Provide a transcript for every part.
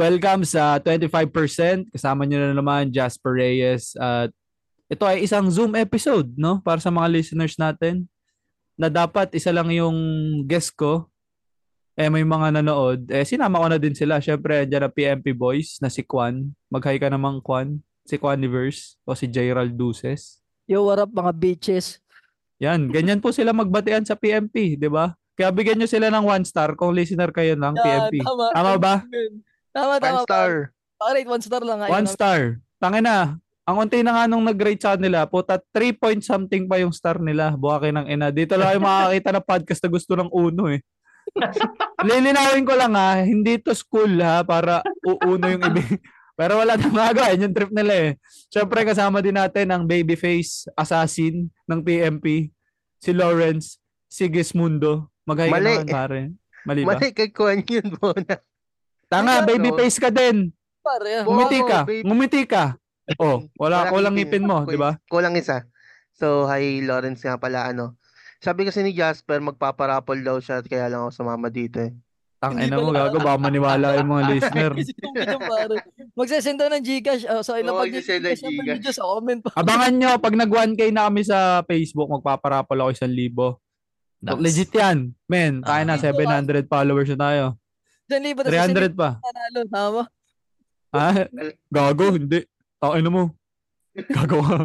welcome sa 25%. Kasama nyo na naman Jasper Reyes. At ito ay isang Zoom episode, no? Para sa mga listeners natin. Na dapat isa lang yung guest ko. Eh, may mga nanood. Eh, sinama ko na din sila. Siyempre, andyan na PMP Boys na si Kwan. Mag-hi ka naman, Kwan. Si Quaniverse o si Gerald Duces. Yo, what up mga bitches? Yan, ganyan po sila magbatian sa PMP, di ba? Kaya bigyan nyo sila ng one star kung listener kayo ng PMP. tama. Tama ba? Tama, One tama. star. Alright, one star lang. One star. Tangin na. Ang unti na nga nung nag-rate sa nila, puta 3 point something pa yung star nila. Buwake ng ina. Dito lang kayo makakita ng podcast na gusto ng uno eh. Lilinawin ko lang ha, hindi to school ha, para uuno yung ibig. Pero wala nang magawa, yun yung trip nila eh. Siyempre kasama din natin ang babyface assassin ng PMP, si Lawrence Sigismundo. Mag-hi ka Mali. naman pare. Mali ba? Mali kay Kwan yun muna. Tanga, Ano? babyface ka din. Pare, ah. Bo- Ngumiti ka. baby. Ngumiti ka. Oh, wala kulang ngipin mo, di ba? Kulang isa. So, hi Lawrence nga pala, ano. Sabi kasi ni Jasper, magpaparapol daw siya, kaya lang ako sumama dito eh. Tang ina mo, gago, baka maniwala yung mga listener. Daw ng Gcash. Oh, so, ilang Oo, pag Gcash video sa comment pa. Abangan nyo, pag nag 1K na kami sa Facebook, magpaparapol ako isang libo. Legit yan. Men, tayo na, Ah. 700 followers na tayo. Diyan libo 300 pa. Nanalo, tama? Ha? Gago, hindi. Takin mo. Gago ka.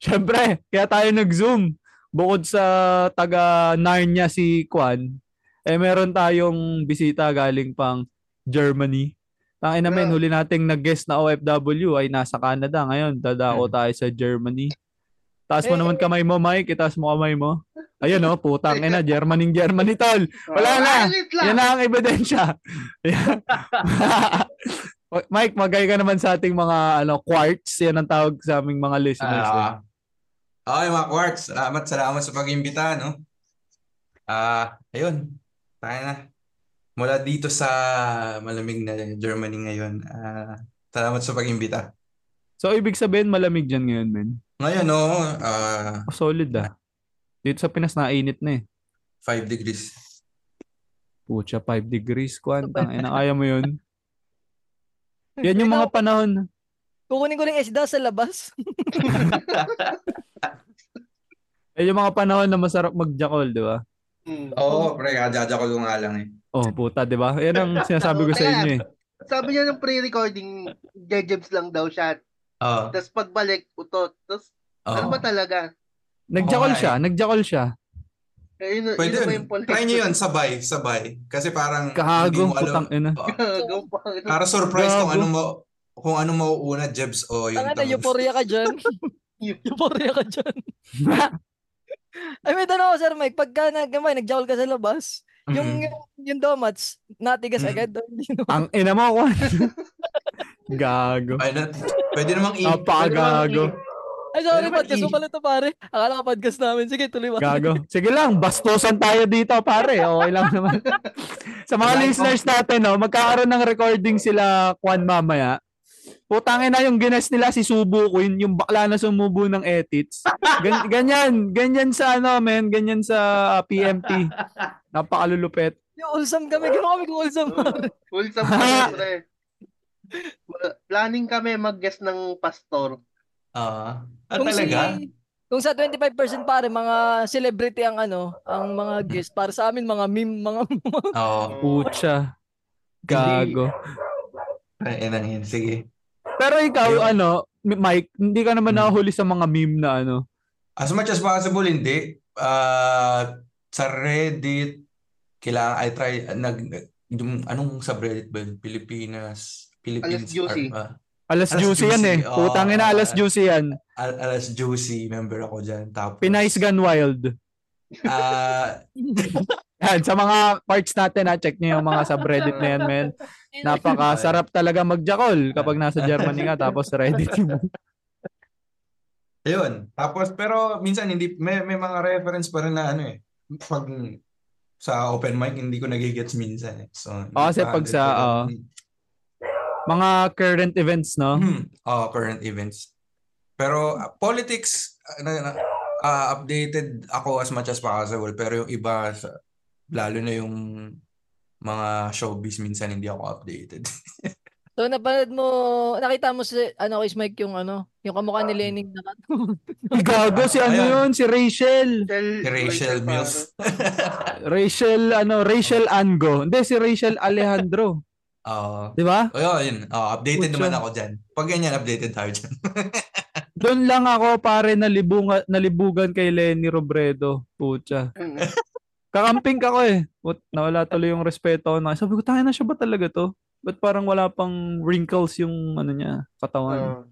Siyempre, kaya tayo nag-zoom. Bukod sa taga Narnia si Kwan, eh meron tayong bisita galing pang Germany. Tangin namin, Yeah. huli nating nag-guest na OFW ay nasa Canada. Ngayon, dadako Hmm. tayo sa Germany. Taas mo Eh. naman kamay mo, Mike. Itaas mo kamay mo. Ayun, oh, putang ina. Germany, Germany, tol. Wala na. Alit lang. Yan na ang ebidensya. Mike, magay ka naman sa ating mga ano quartz. Yan ang tawag sa aming mga listeners. eh. Ah, okay mga quartz, salamat, salamat sa pag-imbita, no? Ah, ayun. Tayo na. Mula dito sa malamig na Germany ngayon. Ah, salamat sa pag-imbita. So, ibig sabihin malamig dyan ngayon, men. Ngayon, no, ah, Oh, solid ah. Dito sa Pinas, nainit na eh. 5 degrees. Pucha, 5 degrees. Kwantang, ina, kaya mo yun. Yan yung mga panahon. Kukunin ko ng isda sa labas. Yan yung mga panahon na masarap mag-jackal, di ba? Hmm. Oo, pre, kajaja ko nga lang eh. Oh, puta, di ba? Yan ang sinasabi ko sa inyo eh. Sabi niya ng pre-recording, jejebs lang daw siya. Oo. Tapos pagbalik, utot. Tapos, oo. ano ba talaga? Nag-jackal Oo nga siya, nag-jackal siya. Eh, yun, Pwede yun? Try nyo yun, sabay, sabay. Kasi parang hindi Kago, mo alam. putang ina. Para surprise kung Gago. ano mo kung ano mauuna, Jebs o yung Tanga na, euphoria ka dyan. euphoria ka dyan. Ay, may tanong ako, Sir Mike. Pagka nag, may, nag-jowl ka sa labas, yung, Mhm. yung, yung donuts, natigas Mhm. agad. Hindi. Ang ina mo, Kwan. Gago. Ay, na, pwede namang i- Napakagago. Ay, sorry, podcast mo pala ito, pare. Akala ka podcast namin. Sige, tuloy mo. Gago. Sige lang, bastusan tayo dito, pare. Okay lang naman. Sa mga listeners natin, no, magkakaroon ng recording sila Kwan mamaya. Putangin na yung gines nila si Subo Queen, yung bakla na sumubo ng edits. Gan- ganyan, ganyan sa ano, men, ganyan sa uh, PMP. Napakalulupet. Yung ulsam kami. Gano'n kami kung ulsam. Full sa pre. Planning kami mag-guest ng pastor. Ah, ah, Kung talaga? si... Kung sa 25% pare, mga celebrity ang ano, ang mga guest. Para sa amin, mga meme, mga... Oo. Pucha. Gago. Ay, na yun. Sige. Pero ikaw, Ayun. ano, Mike, hindi ka naman Hmm. nahuli sa mga meme na ano. As much as possible, hindi. Ah, sa Reddit, kailangan I try, nag, yung, anong subreddit ba yun? Pilipinas, Philippines. juicy. ah, Alas, Alas juicy yan eh. juicy, oo. Putangin na, alas juicy yan. Al- alas juicy, member ako dyan. Tapos, Pinay's Gone Wild. ah, Yan, sa mga parts natin, ha, check nyo yung mga subreddit na yan, men. Napakasarap talaga magjakol kapag nasa Germany ka tapos Reddit mo. Ayun. Tapos, pero minsan hindi, may, may mga reference pa rin na ano eh. Pag sa open mic, hindi ko nagigets minsan eh. So, Oo, kasi pag sa, oo. Mga current events, no? Hmm. Oh, current events. Pero uh, politics, uh, na, na- uh, updated ako as much as possible. Pero yung iba, sa, lalo na yung mga showbiz minsan hindi ako updated. So napanood mo, nakita mo si ano Chris Mike yung ano, yung kamukha ni Lening na cartoon. Ay, gago si ano Ayun. yun, si Rachel. Rachel, Si Rachel. Mills. Rachel, ano, Rachel Ango. Hindi, si Rachel Alejandro. Oo. Di ba? Oh, yun. Oh, updated Pucha. naman ako dyan. Pag ganyan, updated tayo dyan. Doon lang ako pare nalibunga, nalibugan kay Lenny Robredo. Pucha. Kakamping ka ko eh. Put, nawala tuloy yung respeto ko na. Sabi ko, tayo na siya ba talaga to? Ba't parang wala pang wrinkles yung ano niya, katawan? Oo.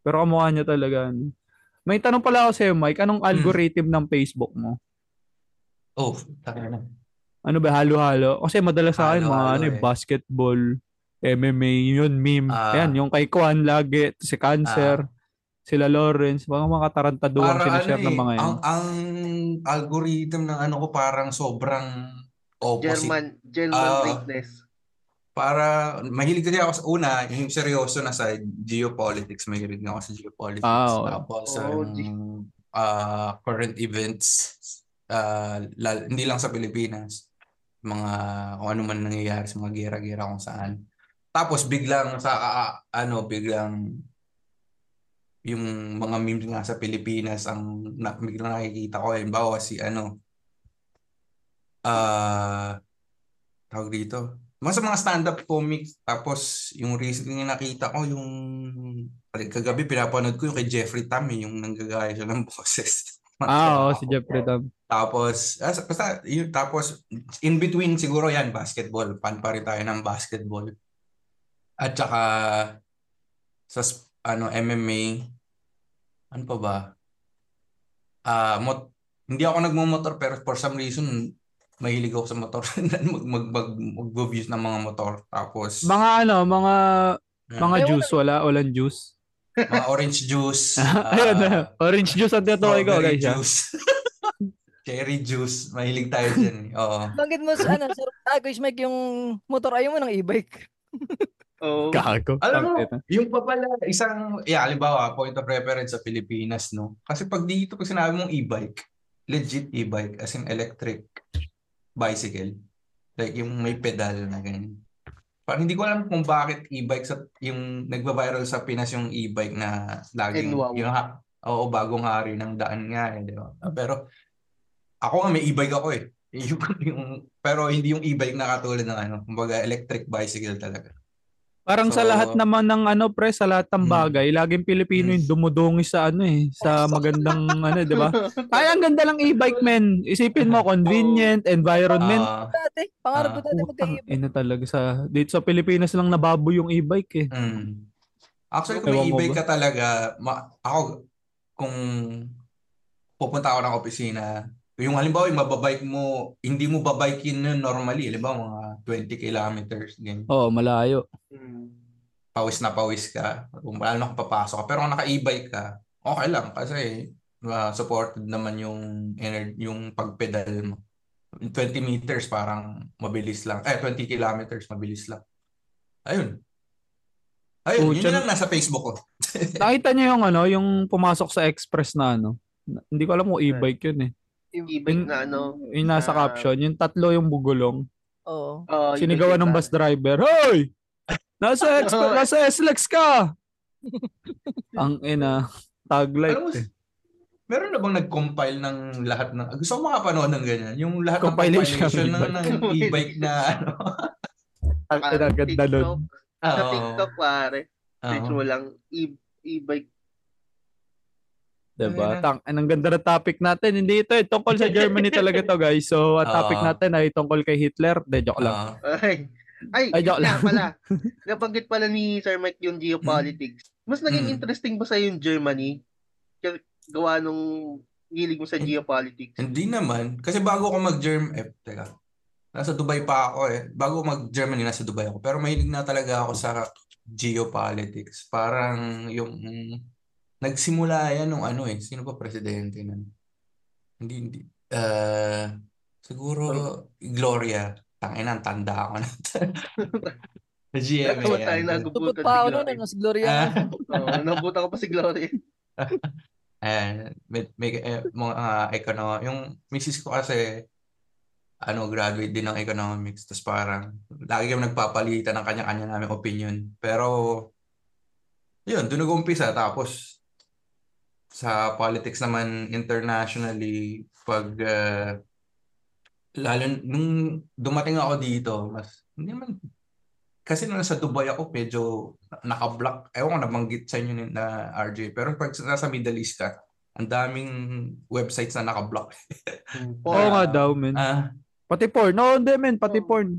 Pero kamukha niya talaga. ano. May tanong pala ako sa'yo, Mike. Anong algorithm ng Facebook mo? oh, taka na. Ano ba, halo-halo? Kasi madalas sa akin, mga ano, eh, eh. basketball, MMA, yun, meme. Ah. Ayan, yung kay Kwan lagi, si Cancer, sila Lawrence, mga mga katarantaduang Para sinashare ano ng eh, mga yan. ang, ang algorithm ng ano ko parang sobrang opposite. German, German Ah. greatness. Para, mahilig kasi ako sa una, yung seryoso na sa geopolitics, mahilig ako sa geopolitics. Ah, oo. Tapos, Oh, ang, G- ah, current events, ah, lal- hindi lang sa Pilipinas, mga kung ano man nangyayari sa mga gera-gera kung saan. Tapos biglang sa ah, ano, biglang yung mga memes nga sa Pilipinas ang na, biglang nakikita ko, halimbawa si ano, ah, tawag dito, mga sa mga stand-up comics, tapos yung recently nakita ko, yung kagabi pinapanood ko yung kay Jeffrey Tam, eh, yung nanggagaya siya ng boses. Ah, oo, si Jeffrey Dam. Tapos, sa- basta, yun, tapos, in between siguro yan, basketball. Fan pa rin tayo ng basketball. At saka, sa, ano, MMA, ano pa ba? Ah, mot, hindi ako nagmumotor, pero for some reason, mahilig ako sa motor. mag, mag, mag, mag-views ng mga motor. Tapos, Mga ano, mga mga wala- juice, wala, walang juice. Mga orange juice. Ayun na, ah, orange juice ang tinutukoy ko, guys. ah. juice. Cherry juice. Mahilig tayo dyan. eh. Oo. Banggit mo sa ano, sir, ah, Chris Mike yung motor ayaw mo ng e-bike. Oo. Gago. Alam mo, yung pa pala, isang, yeah, halimbawa, point of reference sa Pilipinas, no? Kasi pag dito, pag sinabi mong e-bike, legit e-bike, as in electric bicycle. Like yung may pedal na ganyan. Parang hindi ko alam kung bakit e-bike sa, yung nagba-viral sa Pinas yung e-bike na laging, Enwaw. yung ha, oo, bagong hari ng daan nga eh, di ba? Pero, ako nga may e-bike ako eh. Yung, yung, pero hindi yung e-bike na katulad ng ano, kumbaga electric bicycle talaga. Parang sa So- lahat naman ng ano, pre, sa lahat ng Mm. bagay, laging Pilipino Mm. yung dumudungi sa ano eh, sa magandang ano, di ba? Ay, ang ganda ng e-bike, men. Isipin mo, convenient, environment. Ah, Dati, pangarap ko dati Putang magka-e-bike. ina talaga sa dito sa Pilipinas lang nababo yung e-bike eh. Mm. Actually, kung may e-bike ka talaga, ma- ako, kung pupunta ako ng opisina, yung halimbawa, yung mababike mo, hindi mo babike yun nun normally, halimbawa, mga 20 kilometers, ganyan. Oo, malayo. Mm. Pawis na pawis ka, kung paano ka papasok ka. Pero kung naka-e-bike ka, okay lang, kasi uh, supported naman yung, ener- yung pagpedal mo. 20 meters parang mabilis lang. Eh, 20 kilometers mabilis lang. Ayun. Ayun, Oh, yun tiyan- lang nasa Facebook ko. Nakita niyo yung ano, yung pumasok sa express na ano. Na- Hindi ko alam kung e-bike yun eh. E-bike na ano. Yung nasa na- caption, yung tatlo yung bugulong. Oo. Oh, Sinigawan ng bus driver, Hoy! Nasa, exp- nasa SLEX ka! Ang ina, taglight Alam mo, eh. meron na bang nag-compile ng lahat ng... Gusto ko makapanood ng ganyan. Yung lahat Compilation ng compilation ng ng, ng e-bike na ano. Ang ganda nun. Sa. TikTok, pare. Search mo lang e- e-bike. Diba? Tang, ang ganda ng topic natin. Hindi ito eh. Tungkol sa Germany talaga to guys. So, ang topic Oo. natin ay tungkol kay Hitler. De, joke lang. Oo. Ay, ay, Ay, joke lang. pala. Nabanggit pala ni Sir Mike yung geopolitics. Mas naging Mm. interesting ba sa yung Germany? Gawa nung hilig mo sa geopolitics. Hindi naman. Kasi bago ako mag-Germ... Eh, teka. Nasa Dubai pa ako eh. Bago mag-Germany, nasa Dubai ako. Pero mahilig na talaga ako sa geopolitics. Parang yung... Nagsimula yan nung ano eh. Sino pa presidente nun? Hindi, hindi. Uh, siguro Gloria. Tangina, ang tanda ako na. GMA tayo yan. Tupot nagubutan pa ako Gloria. ano, si Gloria. Ah. Oo, nabutan ko pa si Gloria. And may, may eh, mga econo, yung misis ko kasi ano, graduate din ng economics. Tapos parang, lagi kami nagpapalitan ng kanya-kanya namin opinion. Pero, yun, doon nag-umpisa. Tapos, sa politics naman internationally, pag, uh, lalo, nung dumating ako dito, mas, hindi man, kasi nung nasa Dubai ako, medyo naka-block. Ewan ko, nabanggit sa inyo na RJ. Pero pag nasa Middle East ka, ang daming websites na naka-block. Oo nga daw, men. Ah, Pati porn. No, hindi, men. Pati Oo. porn.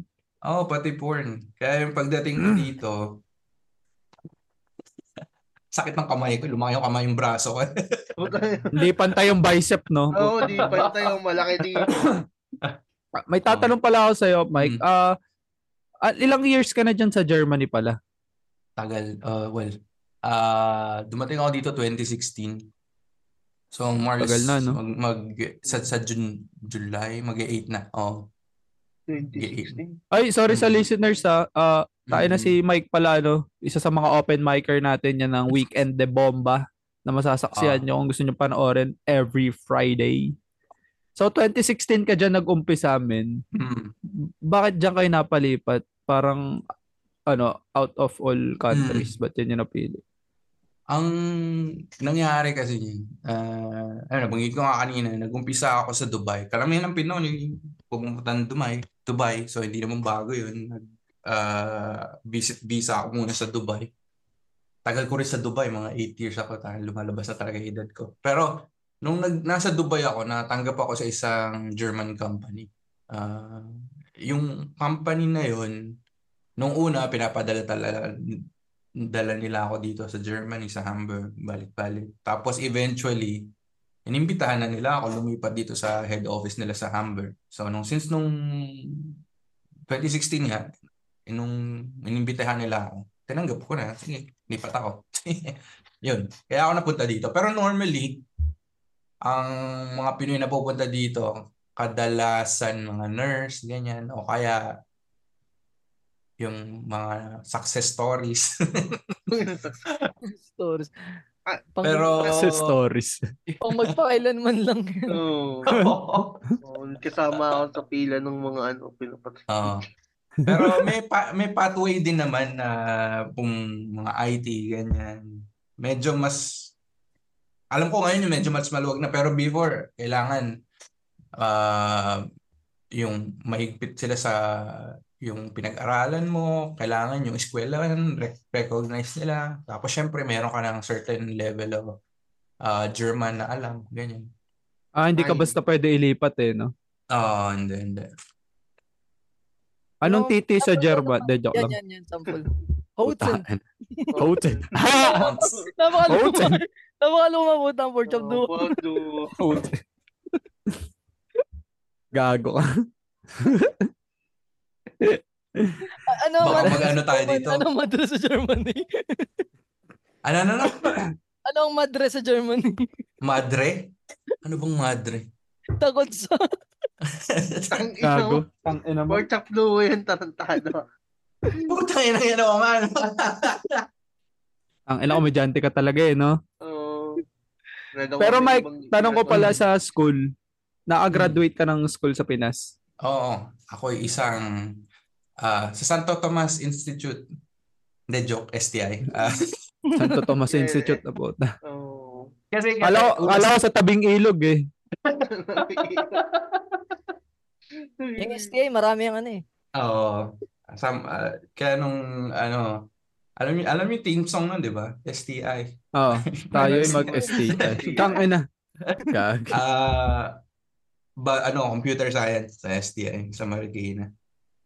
Oo, pati porn. Kaya yung pagdating ko dito, sakit ng kamay ko. Lumaki yung kamay yung braso ko. Hindi pantay yung bicep, no? Oo, di pa tayo malaki dito. May tatanong pala ako sa'yo, Mike. Mm. Ah, ah, ilang years ka na dyan sa Germany pala? Tagal. Uh, well, ah dumating ako dito 2016. So, Mars, Tagal na, no? mag, mag, sa, sa June, July, mag-8 na. Oh. 2016. Ay, sorry sa Mm. listeners ha. Ah, tayo na Mm. si Mike pala, no? Isa sa mga open micer natin yan ng Weekend de Bomba na masasaksihan Ah. nyo kung gusto nyo panoorin every Friday. So, 2016 ka dyan nag-umpisa amin. Mm. Bakit dyan kayo napalipat? Parang, ano, out of all countries. Ba't yan yung napili? Ang nangyari kasi, uh, ano, banggit ko nga kanina, nag-umpisa ako sa Dubai. Karamihan ng Pinoy, pumunta ng Dubai, Dubai. So, hindi naman bago yun. Nag, uh, visit visa ako muna sa Dubai. Tagal ko rin sa Dubai, mga 8 years ako, tayo lumalabas na talaga edad ko. Pero, nung nag, nasa Dubai ako, natanggap ako sa isang German company. Ah, yung company na yun, nung una, pinapadala talaga, dala nila ako dito sa Germany, sa Hamburg, balik-balik. Tapos eventually, inimbitahan na nila ako lumipat dito sa head office nila sa Hamburg. So, nung, since nung 2016 nga, nung inimbitahan nila ako, tinanggap ko na, sige, lipat ako. Yun. Kaya ako napunta dito. Pero normally, ang mga Pinoy na pupunta dito, kadalasan mga nurse, ganyan, o kaya yung mga success stories. Stories. Ah, Pang, Pero, Success stories. pang magpakailanman lang yan. Oo. Oo, kasama ako sa pila ng mga ano, pinapat. Oo. Pero may pa, may pathway din naman na kung mga IT ganyan. Medyo mas alam ko ngayon yung medyo mas maluwag na pero before kailangan ah yung mahigpit sila sa yung pinag-aralan mo, kailangan yung eskwelahan, rec- recognize nila. Tapos syempre meron ka ng certain level of ah, German na alam, ganyan. Ah, hindi ka Ay. basta pwede ilipat eh, no? Oh, hindi, hindi. Anong Ano, titi sa ano, German? De, joke Yan, lang. yan, yan, sample. Hotzen. Houten. Napakaluma. Napakaluma po ang. Oo. Gago ka. Ano Baka mag-ano tayo dito. Ano ang madre sa Germany? Ano, ano, ano? Ano ang madre sa Germany? Madre? Ano bang madre? Takot sa... Ang ina mo. Tang ina mo. Tarantado. Putang ina yan ako man. Ang ina komedyante ka talaga eh, no? Oo. Nagawa Pero na Mike, tanong ko pala sa school, na-graduate ka ng school sa Pinas? Oo, ako ay isang ah, sa Santo Tomas Institute. Hindi, joke, STI. Ah, Santo Tomas Institute na po. Oo. kasi, kasi, Kala ko, kala ko sa tabing ilog eh. Yung STA, marami ang ano eh. Oo. Sam, ah, kaya nung, ano, alam niyo, alam niyo team song nun, di ba? STI. Oo, tayo ay mag-STI. Kang ina. Gag. Ah, ba, ano, computer science sa STI, sa Marikina.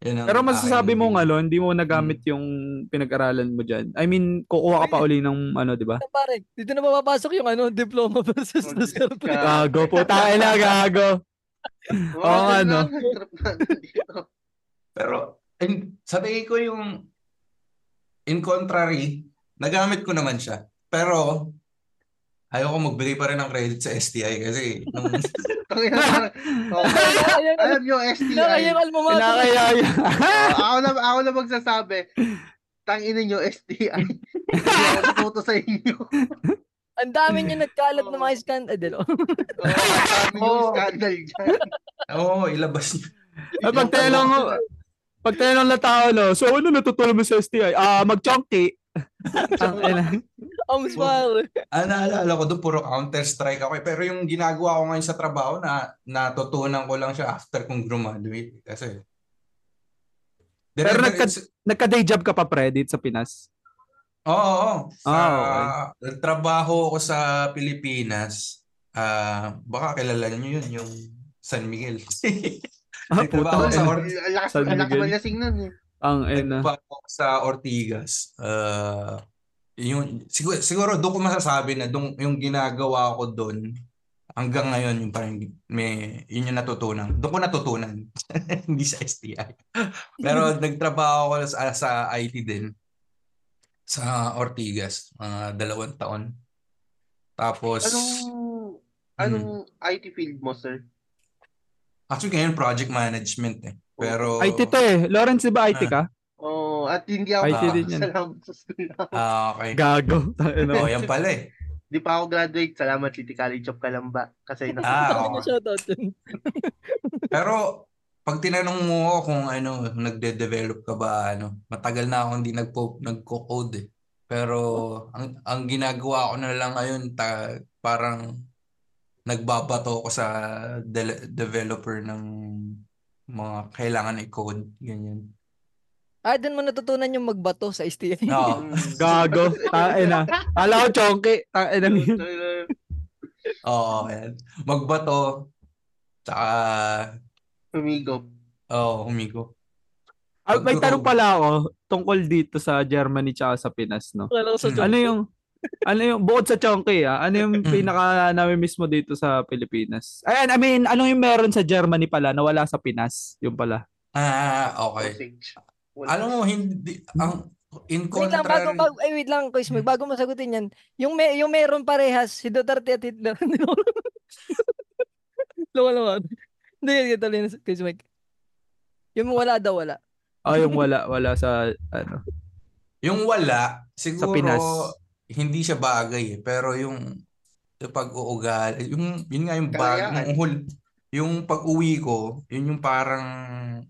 Yun ang Pero masasabi aking mo nga, lo, hindi mo nagamit yung pinag-aralan mo dyan. I mean, kukuha ka pa uli ng ano, di ba? Ano, Pare, dito na mapapasok yung ano, diploma versus Oh, discount. ka- Gago po, tayo na, gago. Oo, Oo nga, no? Trip natin dito. Pero, in, sa tingin ko yung in contrary, nagamit ko naman siya. Pero, ayoko magbigay pa rin ng credit sa STI kasi nung. Nakakayang Alam nyo, STI. mater. Pinakaya yun. Oo, ako na ako na magsasabi. Tangina nyo, STI. Hindi sa inyo. Ang dami niyo nagkalat na mga scandal. Eh, dilo. Oo, ang dami Oo. scandal dyan. oo, ilabas niyo. Ay, pag tinanong mo, pag tinanong na tao, no, so ano natutunan mo sa STI? Ah, mag-chunky. Ang. Ang smile. Ah, naalala ko doon, puro Counter-Strike ako. Pero yung ginagawa ko ngayon sa trabaho, na natutunan ko lang siya after kong graduate. Kasi, Pero nagka- Nagka-day job ka pa, pre, dito sa Pinas? Oo, oo. Sa, Ah, Nagtrabaho ako sa Pilipinas. Ah, baka kilala niyo yun, yung San Miguel. Ah, puta. sa. Or- Ang lakas, San Miguel. eh. Ang ina. Nagtrabaho ako sa Ortigas. Ah, yung siguro siguro doon ko masasabi na doon yung ginagawa ko doon hanggang ngayon yung parang may yun yung natutunan. Doon ko natutunan. Hindi sa STI. Pero nagtrabaho ako sa, sa IT din sa Ortigas, mga dalawang taon. Tapos Anong, anong IT field mo, sir? actually ngayon project management eh. Pero IT to eh. Lawrence, di ba IT Ah. ka? At hindi ako IT din yan. salamat sa school na. Ah, okay. Gago. Tangina. Oh, yan pala eh. Di pa ako graduate. Salamat City College of Calamba. Kasi nasa Ah, Ano okay. shoutout yun? Pero pag tinanong mo ako kung ano, nagde-develop ka ba ano, matagal na ako hindi nagpo nagko-code eh. Pero ang ang ginagawa ko na lang ngayon ta, parang nagbabato ako sa de- developer ng mga kailangan i-code, ganyan. Ah, doon mo natutunan yung magbato sa STI. Oo. Gago. Tangina. Ala ko chonky. Tangina. Oo, yan. Magbato tsaka Amigo. oh, humigo. Ah, may tanong pala ako tungkol dito sa Germany tsaka sa Pinas, no? Sa Mm. Ano yung ano yung bukod sa chonky ah, ano yung Mm. pinaka nami-miss mo dito sa Pilipinas? Ayan, I mean, ano yung meron sa Germany pala na wala sa Pinas? Yung pala. Ah, okay. Sausage. Alam mo, hindi, ang, in Wait lang, bago, contrary, bago, eh, wait lang, Kuis bago mo sagutin yan, yung, may, yung meron parehas, si Duterte at Hitler. Lawa naman. Hindi, ganito lang, Kuis Mike. Yung wala daw, wala. Ah, yung wala, wala sa, ano. yung wala, siguro, Pinas. hindi siya bagay eh. Pero yung, yung pag-uugali, yung, yun nga yung bag, yung, hul, yung pag-uwi ko, yun yung parang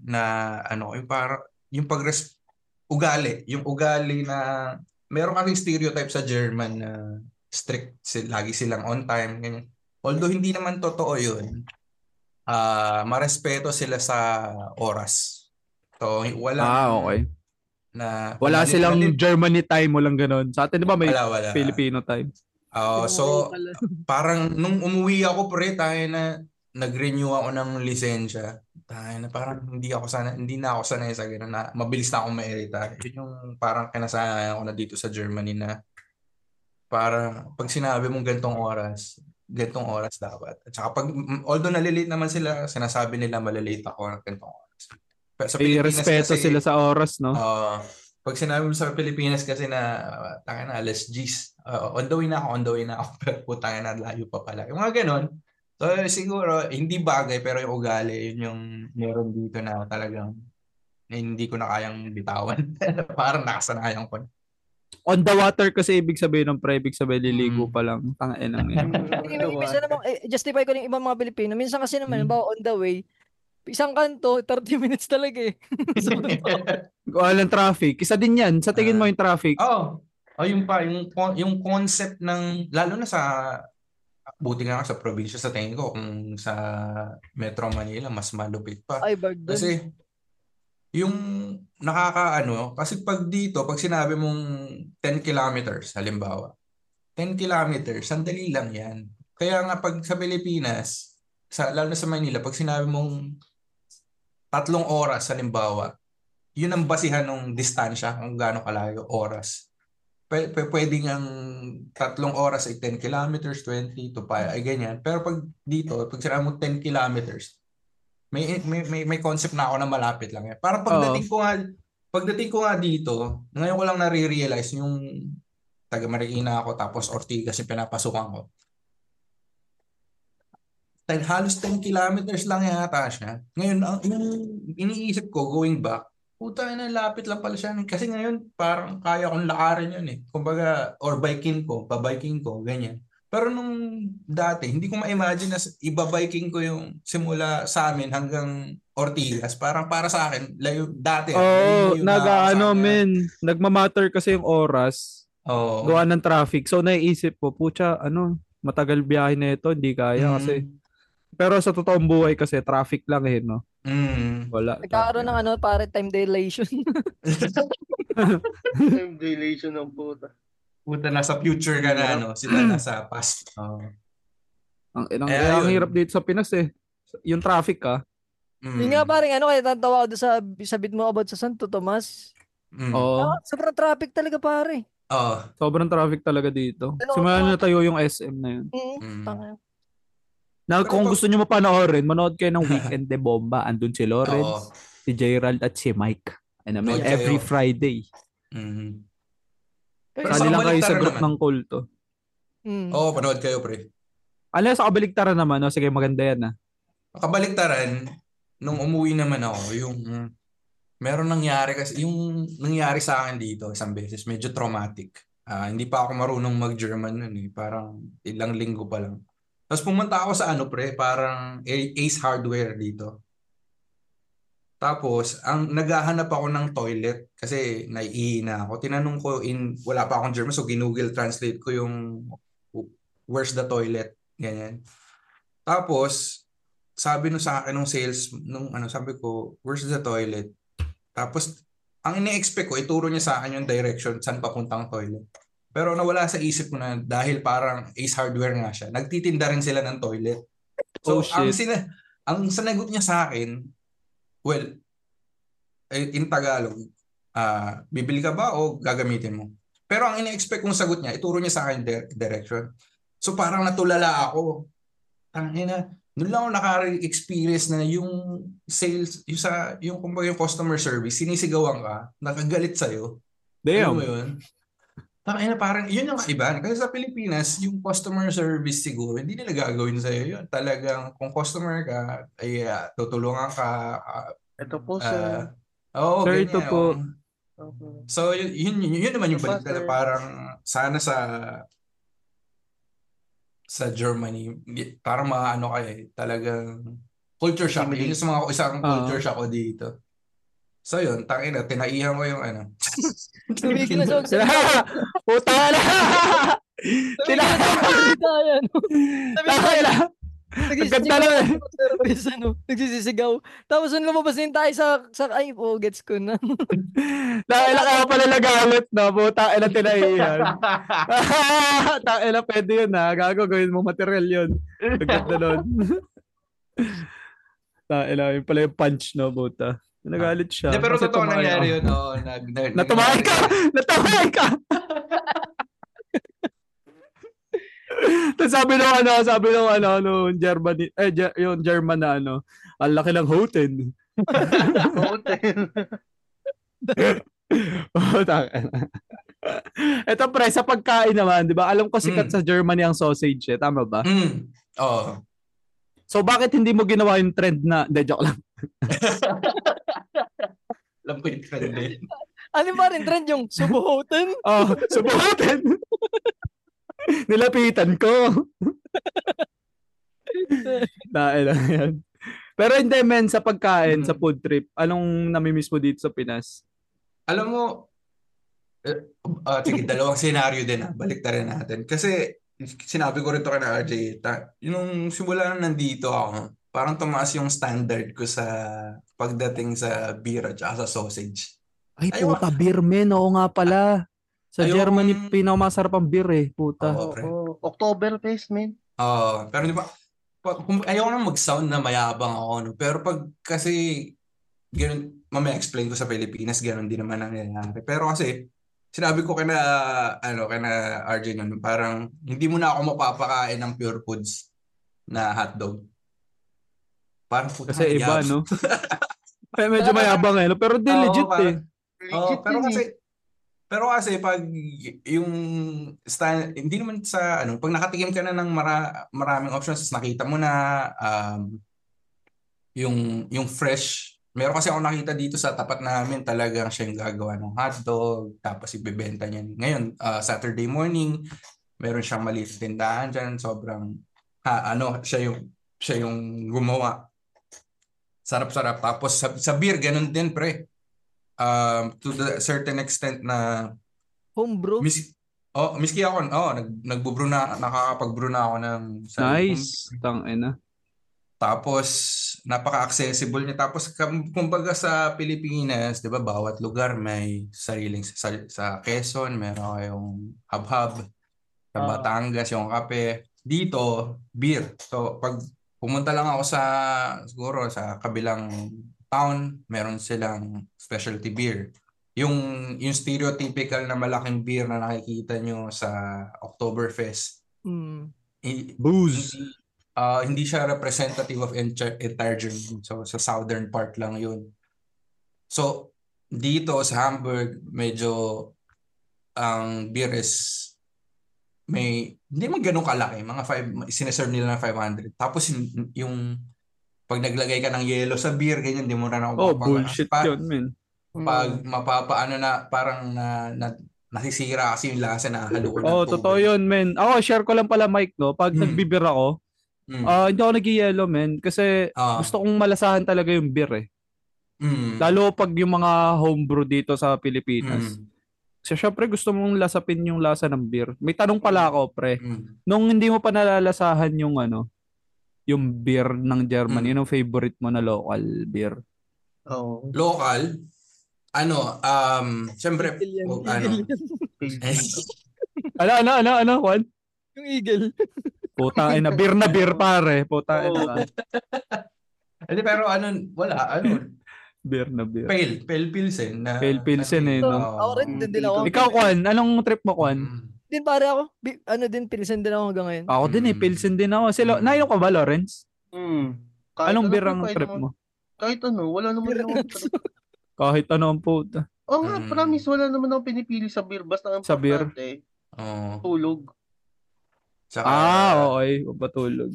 na, ano, yung parang, yung pag ugali, yung ugali na, meron kasing stereotype sa German na strict, sil- lagi silang on time, ganyan. Although hindi naman totoo yun, ah marespeto sila sa oras. So, wala Ah, okay. na Wala silang mali- Germany time mo lang ganun. Sa atin, di ba may wala, wala. Filipino time? Oo, so Pala. parang nung umuwi ako pre, tayo na nag-renew ako ng lisensya. Tayo na parang hindi ako sana hindi na ako sanay sa ganun na mabilis na akong mairita. Yun yung parang kinasanayan ko na dito sa Germany na para pag sinabi mong gantong oras, gantong oras dapat. At saka pag although nalilate naman sila, sinasabi nila malilate ako ng gantong oras. Pero sa May Pilipinas respeto kasi- sila sa oras, no? Oo. pag sinabi mo sa Pilipinas kasi na uh, tanga na alas G's, uh, on the way na ako, on the way na ako, pero putang na layo pa pala. Yung mga ganon. So siguro, hindi bagay pero yung ugali, yun yung meron dito na talagang na hindi ko na kayang bitawan. Parang nakasanayan ko. On the water kasi ibig sabihin ng pre, ibig sabihin liligo Mm. pa lang. Tangin ang may- minsan naman, eh, justify ko yung ibang mga Pilipino. Minsan kasi naman, Mm. halimbawa on the way, isang kanto, 30 minutes talaga eh. so, Walang traffic. Isa din yan. Sa tingin mo yung traffic. Oh, oh yung pa yung yung concept ng lalo na sa buti nga sa probinsya sa tingin ko kung sa Metro Manila mas malupit pa. ay. Kasi yung nakakaano, kasi pag dito, pag sinabi mong 10 kilometers, halimbawa, 10 kilometers, sandali lang yan. Kaya nga pag sa Pilipinas, sa, lalo na sa Manila, pag sinabi mong tatlong oras, halimbawa, yun ang basihan ng distansya, kung gaano kalayo, oras. Pwedeng ang tatlong oras ay 10 kilometers, 20 to 5, ay ganyan. Pero pag dito, pag sinabi mo 10 kilometers, may, may, may, may concept na ako na malapit lang yan. Para pagdating ko nga, pagdating ko nga dito, ngayon ko lang nare-realize yung taga Marikina ako tapos Ortigas yung pinapasukan ko. Ten, halos 10 kilometers lang yata siya. Ngayon, ang yung iniisip ko going back, puta na lapit lang pala siya. Kasi ngayon, parang kaya kong lakarin yun eh. Kumbaga, or biking ko, pabiking ko, ganyan. Pero nung dati, hindi ko ma-imagine na ibabiking ko yung simula sa amin hanggang Ortigas. Parang para sa akin, layo, dati. Oo, layo na nag sa ano men, nagmamatter kasi yung oras. Oo. Gawa ng traffic. So naiisip ko, pucha, ano, matagal biyahe na ito, hindi kaya Mm. kasi. Pero sa totoong buhay kasi, traffic lang eh, no? Mm. Wala. Nagkakaroon ng ano, pare time dilation. Time dilation ng puta. Puta, nasa future ka na, ano? Sila nasa past. Oo. Ang, ang, Eh, ang hirap dito sa Pinas eh. Yung traffic ah. Mm. Yun nga parang ano, kaya tatawa ako sa sabit mo about sa Santo Tomas. Mm. Oo. Ah, sobrang traffic talaga pare. Oo. Sobrang traffic talaga dito. Ano, Simula ano? na tayo yung SM na yun. Mm. Mm. Na, Pero kung pag- gusto nyo mapanoorin, manood kayo ng Weekend de Bomba. Andun si Oo. Lawrence, si Gerald at si Mike. Ano naman, Nood kayo. every Friday. Mm. Pero Pero Sali sa lang kayo sa kabaligtaran group naman. ng kulto. Mm. Oo, panood kayo, pre. Ano sa kabaligtaran naman, no? sige maganda yan ah. Kabaliktaran, nung umuwi naman ako, yung meron nangyari kasi, yung nangyari sa akin dito isang beses, medyo traumatic. Ah, hindi pa ako marunong mag-German nun eh. Parang ilang linggo pa lang. Tapos pumunta ako sa ano pre, parang Ace Hardware dito. Tapos, ang naghahanap ako ng toilet kasi naiihi na ako. Tinanong ko in, wala pa akong German, so ginuggle translate ko yung where's the toilet, ganyan. Tapos, sabi no sa akin nung sales, nung ano, sabi ko, where's the toilet? Tapos, ang ine-expect ko, ituro niya sa akin yung direction saan papuntang toilet. Pero nawala sa isip ko na dahil parang Ace Hardware nga siya, nagtitinda rin sila ng toilet. So, Oh, ang shit. sina ang sanagot niya sa akin, well, eh, in Tagalog, ah, bibili ka ba o gagamitin mo? Pero ang ine-expect kong sagot niya, ituro niya sa akin di- direction. So parang natulala ako. Tangina, noon lang ako nakaka-experience na yung sales, yung sa yung kumbaga yung customer service, sinisigawan ka, nakagalit sa Alam Damn. mo yun? Tangina, parang yun yung kaibahan. Kasi sa Pilipinas, yung customer service siguro, hindi nila gagawin sa'yo yun. Talagang kung customer ka, ay ah, tutulungan ka. ah, Ito po, ah, sir. Oo, Sir, ganyan, ito po. Okay. So, yun, yun, yun, yun naman yung balik na parang sana sa sa Germany, parang mga ano kaya eh, talagang culture shock. Yun yung sa mga isang culture shock ko dito. So yun, tangin na, tinaihan ko yung ano. Tumigil na Sila, puta na! Sabi ko, Tangina. nagsisisigaw lang service, ano, nagsisisigaw. Tapos nung lumabas din tayo sa, sa ay po, gets ko na. Dahil kaya pala nagalit, no? Puta, ina tinaihan. Tangina, pwede yun, ha? Gago, gawin mo material yun. Naganda nun. Tangina, yun pala yung punch, no, puta. Nagalit siya. Hindi, pero totoo nangyari yun. Oo, nag, nag, Natumahay ka! Natumahay ka! Tapos sabi nung ano, sabi nung ano, nung Germany, eh, yung German na ano, ang laki ng Houten. Hotel. oh. Ito pre, sa pagkain naman, di ba? Alam ko sikat Mm. sa Germany ang sausage eh. Tama ba? Mm. Oo. So bakit hindi mo ginawa yung trend na, hindi, joke lang. Alam ko yung trend eh. Ano ba rin trend yung subuhoten? Oh, subukan. Nilapitan ko. Dahil lang yan. Pero hindi men, sa pagkain, Mm. sa food trip, anong namimiss mo dito sa Pinas? Alam mo, eh, ah, sige, dalawang senaryo din ha. Balik rin natin. Kasi sinabi ko rin to kay na RJ, ta, yung simula na nandito ako, parang tumaas yung standard ko sa pagdating sa beer at sa sausage. Ay, Ayaw- puta, beer men. Oo nga pala. Sa Ayaw- Germany, pinakamasarap ang beer eh. Puta. Oo, pre. Oo. Oktoberfest, man. Oo, pero di ba, ayaw na mag-sound na mayabang ako, no? Pero pag kasi, ganun, mamaya explain ko sa Pilipinas, ganun din naman ang nangyayari. Pero kasi, sinabi ko kina, ano, kina RJ nun, parang, hindi mo na ako mapapakain ng pure foods na hotdog. Parang puta Kasi iba, yab- no? Kaya medyo mayabang eh. no? Pero di legit parang- eh. Legit pero yun kasi eh. pero kasi pag yung style, hindi naman sa ano, pag nakatikim ka na ng mara, maraming options, nakita mo na um, yung yung fresh. Meron kasi ako nakita dito sa tapat namin talagang siya yung gagawa ng hotdog, tapos ibebenta niya. Ngayon, ah, Saturday morning, meron siyang maliit na tindahan dyan, sobrang, ha, ano, siya yung, siya yung gumawa. Sarap-sarap. Tapos sa, sa beer, ganun din, pre. Um, to the certain extent na, Homebrew. mis, oh, miski ako, oh, nag, nagbubrew na, nakakapag-brew na ako ng kong Nice. Tangina. Tapos, napaka-accessible niya. Tapos, kumbaga sa Pilipinas, di ba, bawat lugar may sariling, sa, sa Quezon, meron kayong hub-hub. Sa Ah. Batangas, yung kape. Dito, beer. So, pag pumunta lang ako sa, siguro, sa kabilang town, meron silang specialty beer. Yung, yung stereotypical na malaking beer na nakikita nyo sa Oktoberfest, Mm. i- Booze. hindi, ah, hindi siya representative of entire, entire Germany. So, sa southern part lang yun. So, dito sa Hamburg, medyo ang beer is may, hindi man ganun kalaki. Mga five, sineserve nila ng 500. Tapos yung, yung pag naglagay ka ng yelo sa beer, ganyan, di mo na ako Oh, bullshit pa- yun, men. Pag mapapaano na, parang na, na, nasisira kasi yung lasa na haluan ng Oh, tubig. totoo yun, men. Ako, share ko lang pala, Mike, no? Pag Mm. nagbibir ako, Mm. ah, hindi ako nag-yellow, men. Kasi Ah. gusto kong malasahan talaga yung beer, eh. Mm. Lalo pag yung mga homebrew dito sa Pilipinas. Mm. Kasi syempre gusto mong lasapin yung lasa ng beer. May tanong pala ako, pre. Mm. Nung hindi mo pa nalalasahan yung ano, yung beer ng Germany, Mm. yun ang favorite mo na local beer. Oo. local, ano, um, siyempre, Eagle yan, o, eagle ano. Ano, ano, ano, ano, Juan? Yung eagle. Puta, ay na, beer na beer, pare. Puta, Oo. na. hindi, pero ano, wala, ano, Beer na beer. pale, pale pilsen na, Pale pilsen eh, So, no? ako rin, din din ako. Ikaw, Juan, anong trip mo, Juan? Mm. Din pare ako. Bi- ano din, pilsen din ako hanggang ngayon. Ako din eh, Mm. pilsen din ako. Sila, Mm. nainom ka ba, Lawrence? Mm. Kahit Anong ano, beer ang trip mo? Kahit ano, wala naman Beer ako. Kahit ano ang puta. Oo nga, Mm. promise, wala naman ako pinipili sa beer. Basta ang Sa beer? Oo. tulog. Tsaka, Ah, okay. Patulog.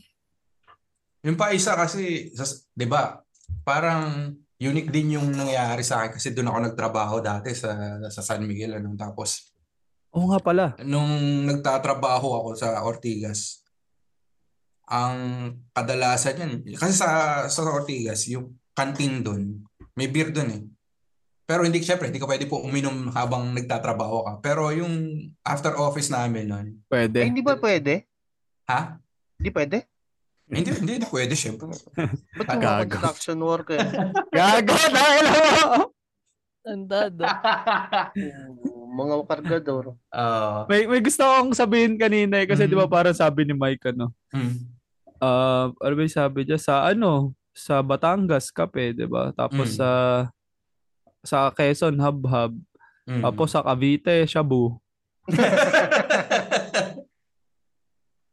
yung pa isa kasi, di ba, parang unique din yung nangyari sa akin kasi doon ako nagtrabaho dati sa, sa San Miguel, ano, tapos, Oo nga pala. nung nagtatrabaho ako sa Ortigas, ang kadalasan yan, kasi sa, sa Ortigas, yung canteen doon, may beer doon eh. Pero hindi, syempre, hindi ka pwede po uminom habang nagtatrabaho ka. Pero yung after office namin nun, Eh, Pwede. hindi ba pwede? ha? Hindi pwede? Hindi, hindi, hindi pwede, syempre. Ba't yung mga Gago. construction worker? Gago, dahil mo! Tandado. Oo, mga kargador. Ah, May, may gusto akong sabihin kanina eh, kasi Mm. di ba parang sabi ni Mike ano, mm, ah ano ba yung sabi niya? Sa ano, sa Batangas, kape, di ba? Tapos Mm. sa sa Quezon, Hub-Hub. mm. Tapos sa Cavite, Shabu.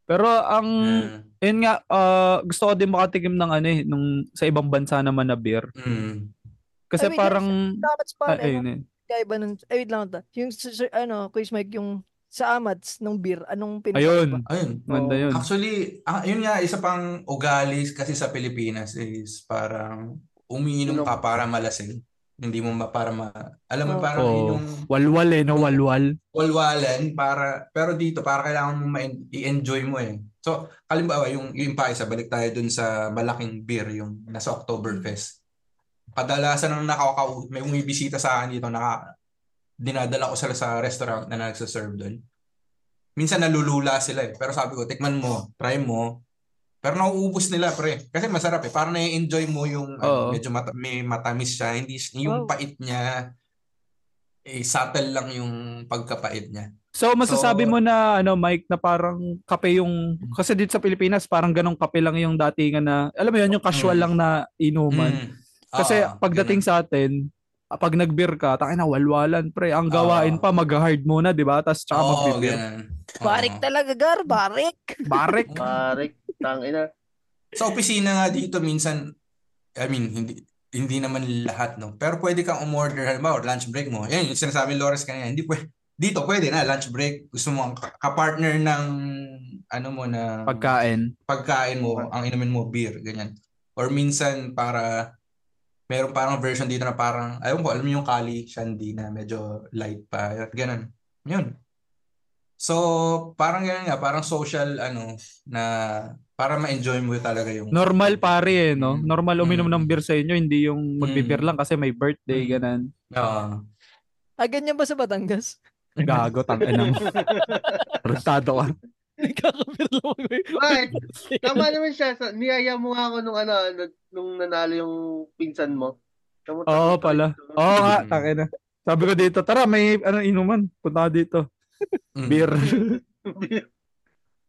Pero ang, Ah, yun nga, ah, gusto ko din makatikim ng ano eh, nung sa ibang bansa naman na beer. mm. Kasi Ay, wait, parang, Dapat pa, ah, ayun eh. kaiba nun. Ay, wait lang ito. Yung, ano, Quiz Mike, yung sa Amats ng beer, anong Ayun, Ayun. maganda yun. Actually, ah, yun nga, isa pang ugali kasi sa Pilipinas is parang umiinom ka para malasing. Hindi mo ma, para ma... Alam mo, Oo. parang yun Oo. yung Walwal eh, no? Walwal. walwalan para... Pero dito, para kailangan mo ma- i-enjoy mo eh. So, halimbawa, yung, yung pa isa, balik tayo dun sa malaking beer, yung nasa Oktoberfest. Kadalasan ng nakaka may bumibisita sa akin dito, naka, dinadala ko sila sa restaurant na nagsaserve doon. Minsan nalulula sila eh. Pero sabi ko, tikman mo, try mo. Pero nauubos nila, pre. Kasi masarap eh. Parang na-enjoy mo yung ano, Oo. medyo mata- may matamis siya. Hindi, yung Wow. pait niya, eh, subtle lang yung pagkapait niya. So masasabi So- mo na ano Mike na parang kape yung kasi dito sa Pilipinas parang ganong kape lang yung datingan na alam mo yun yung casual Mm. lang na inuman. Mm. Kasi Oo, pagdating ganun. sa atin ah, pag nag-beer ka, takin na walwalan pre. Ang gawain Oo. pa mag-hard muna, 'di ba? Tapos tsaka ganun. Oo. Barik talaga, Gar. Barik. Barik. Parik, tangina. Sa opisina nga dito minsan I mean hindi hindi naman lahat no. Pero pwede kang umorder halimbawa lunch break mo. Yan yung sinasabi ni Lawrence kanina. Hindi pwede dito pwede na lunch break. Gusto mo ang ka- ka-partner ng ano mo na Pagkain. pagkain mo, ang inumin mo beer, ganyan. Or minsan para meron parang version dito na parang ayun ko, alam mo yung Kali Shandy na medyo light pa, ganun. Yun. So, parang ganyan nga, parang social, ano, na para ma-enjoy mo talaga yung... Normal pare eh, no? Mm. Normal uminom Mm. ng beer sa inyo, hindi yung magbibir Mm. lang kasi may birthday, Mm. ganun. Oo. Ah, ganyan ba sa Batangas? Gago, tangin ng Rustado ka. Nagkakabir lang ako. Bakit? Tama naman siya. Sa, niyaya mo nga ako nung ano, nung nanalo yung pinsan mo. Oo kamu- pala. Oo nga, Mm. tangin na. Sabi ko dito, tara, may ano, inuman. Punta ka dito. Mm. Beer.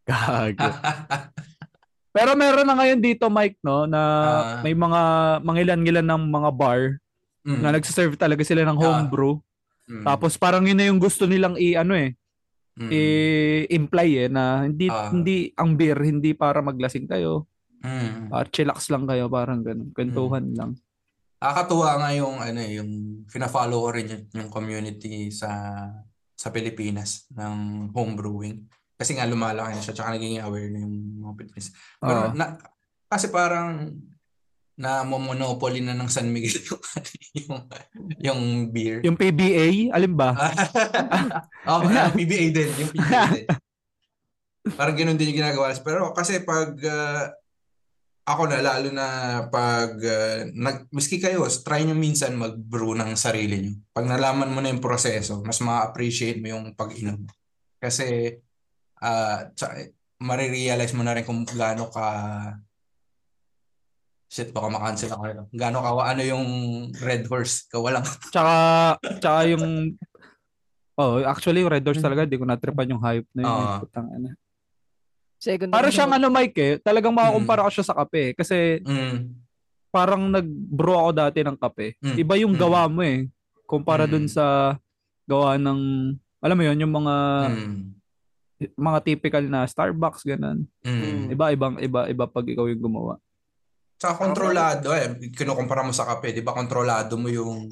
Gago. Pero meron na ngayon dito, Mike, no, na Ah. may mga mangilan-ngilan ng mga bar Mm. na nagsiserve talaga sila ng homebrew. Mm. Tapos parang yun na yung gusto nilang i ano eh, Mm. i-imply eh na hindi Ah. hindi ang beer hindi para maglasing kayo, Mm. para chillax lang kayo, parang ganun, kwentuhan lang. Nakakatuwa nga yung ano eh, yung fina-follow ko rin yung, yung community sa sa Pilipinas ng home brewing. Kasi nga lumalaki na siya tsaka naging aware na yung mga Pilipinas. Pero Oo. na, kasi parang na monopoly na ng San Miguel yung yung, yung beer. Yung PBA, alin ba? oh, yeah, PBA din, yung PBA din. Parang ganun din yung ginagawa. Pero kasi pag ah, ako na lalo na pag ah, nag miski kayo, try nyo minsan mag-brew ng sarili nyo. Pag nalaman mo na yung proseso, mas ma-appreciate mo yung pag-inom. Kasi ah tsa- marirealize mo na rin kung gaano ka shit baka makancel ako nito. Gaano ka ano yung Red Horse kawalang Tsaka tsaka yung Oh, actually Red Doors talaga, di ko natripan yung hype na yun. eh. Oo. Putang ina. Second Para siyang ano Mike eh, talagang makakumpara ko siya sa kape kasi mm, parang nag-brew ako dati ng kape. Mm. Iba yung Mm. gawa mo eh. Kumpara dun Mm. sa gawa ng alam mo yon yung mga mm, mga typical na Starbucks ganun. mm. Iba ibang iba iba pag ikaw yung gumawa. Tsaka kontrolado eh. Kinukumpara mo sa kape, di ba? Kontrolado mo yung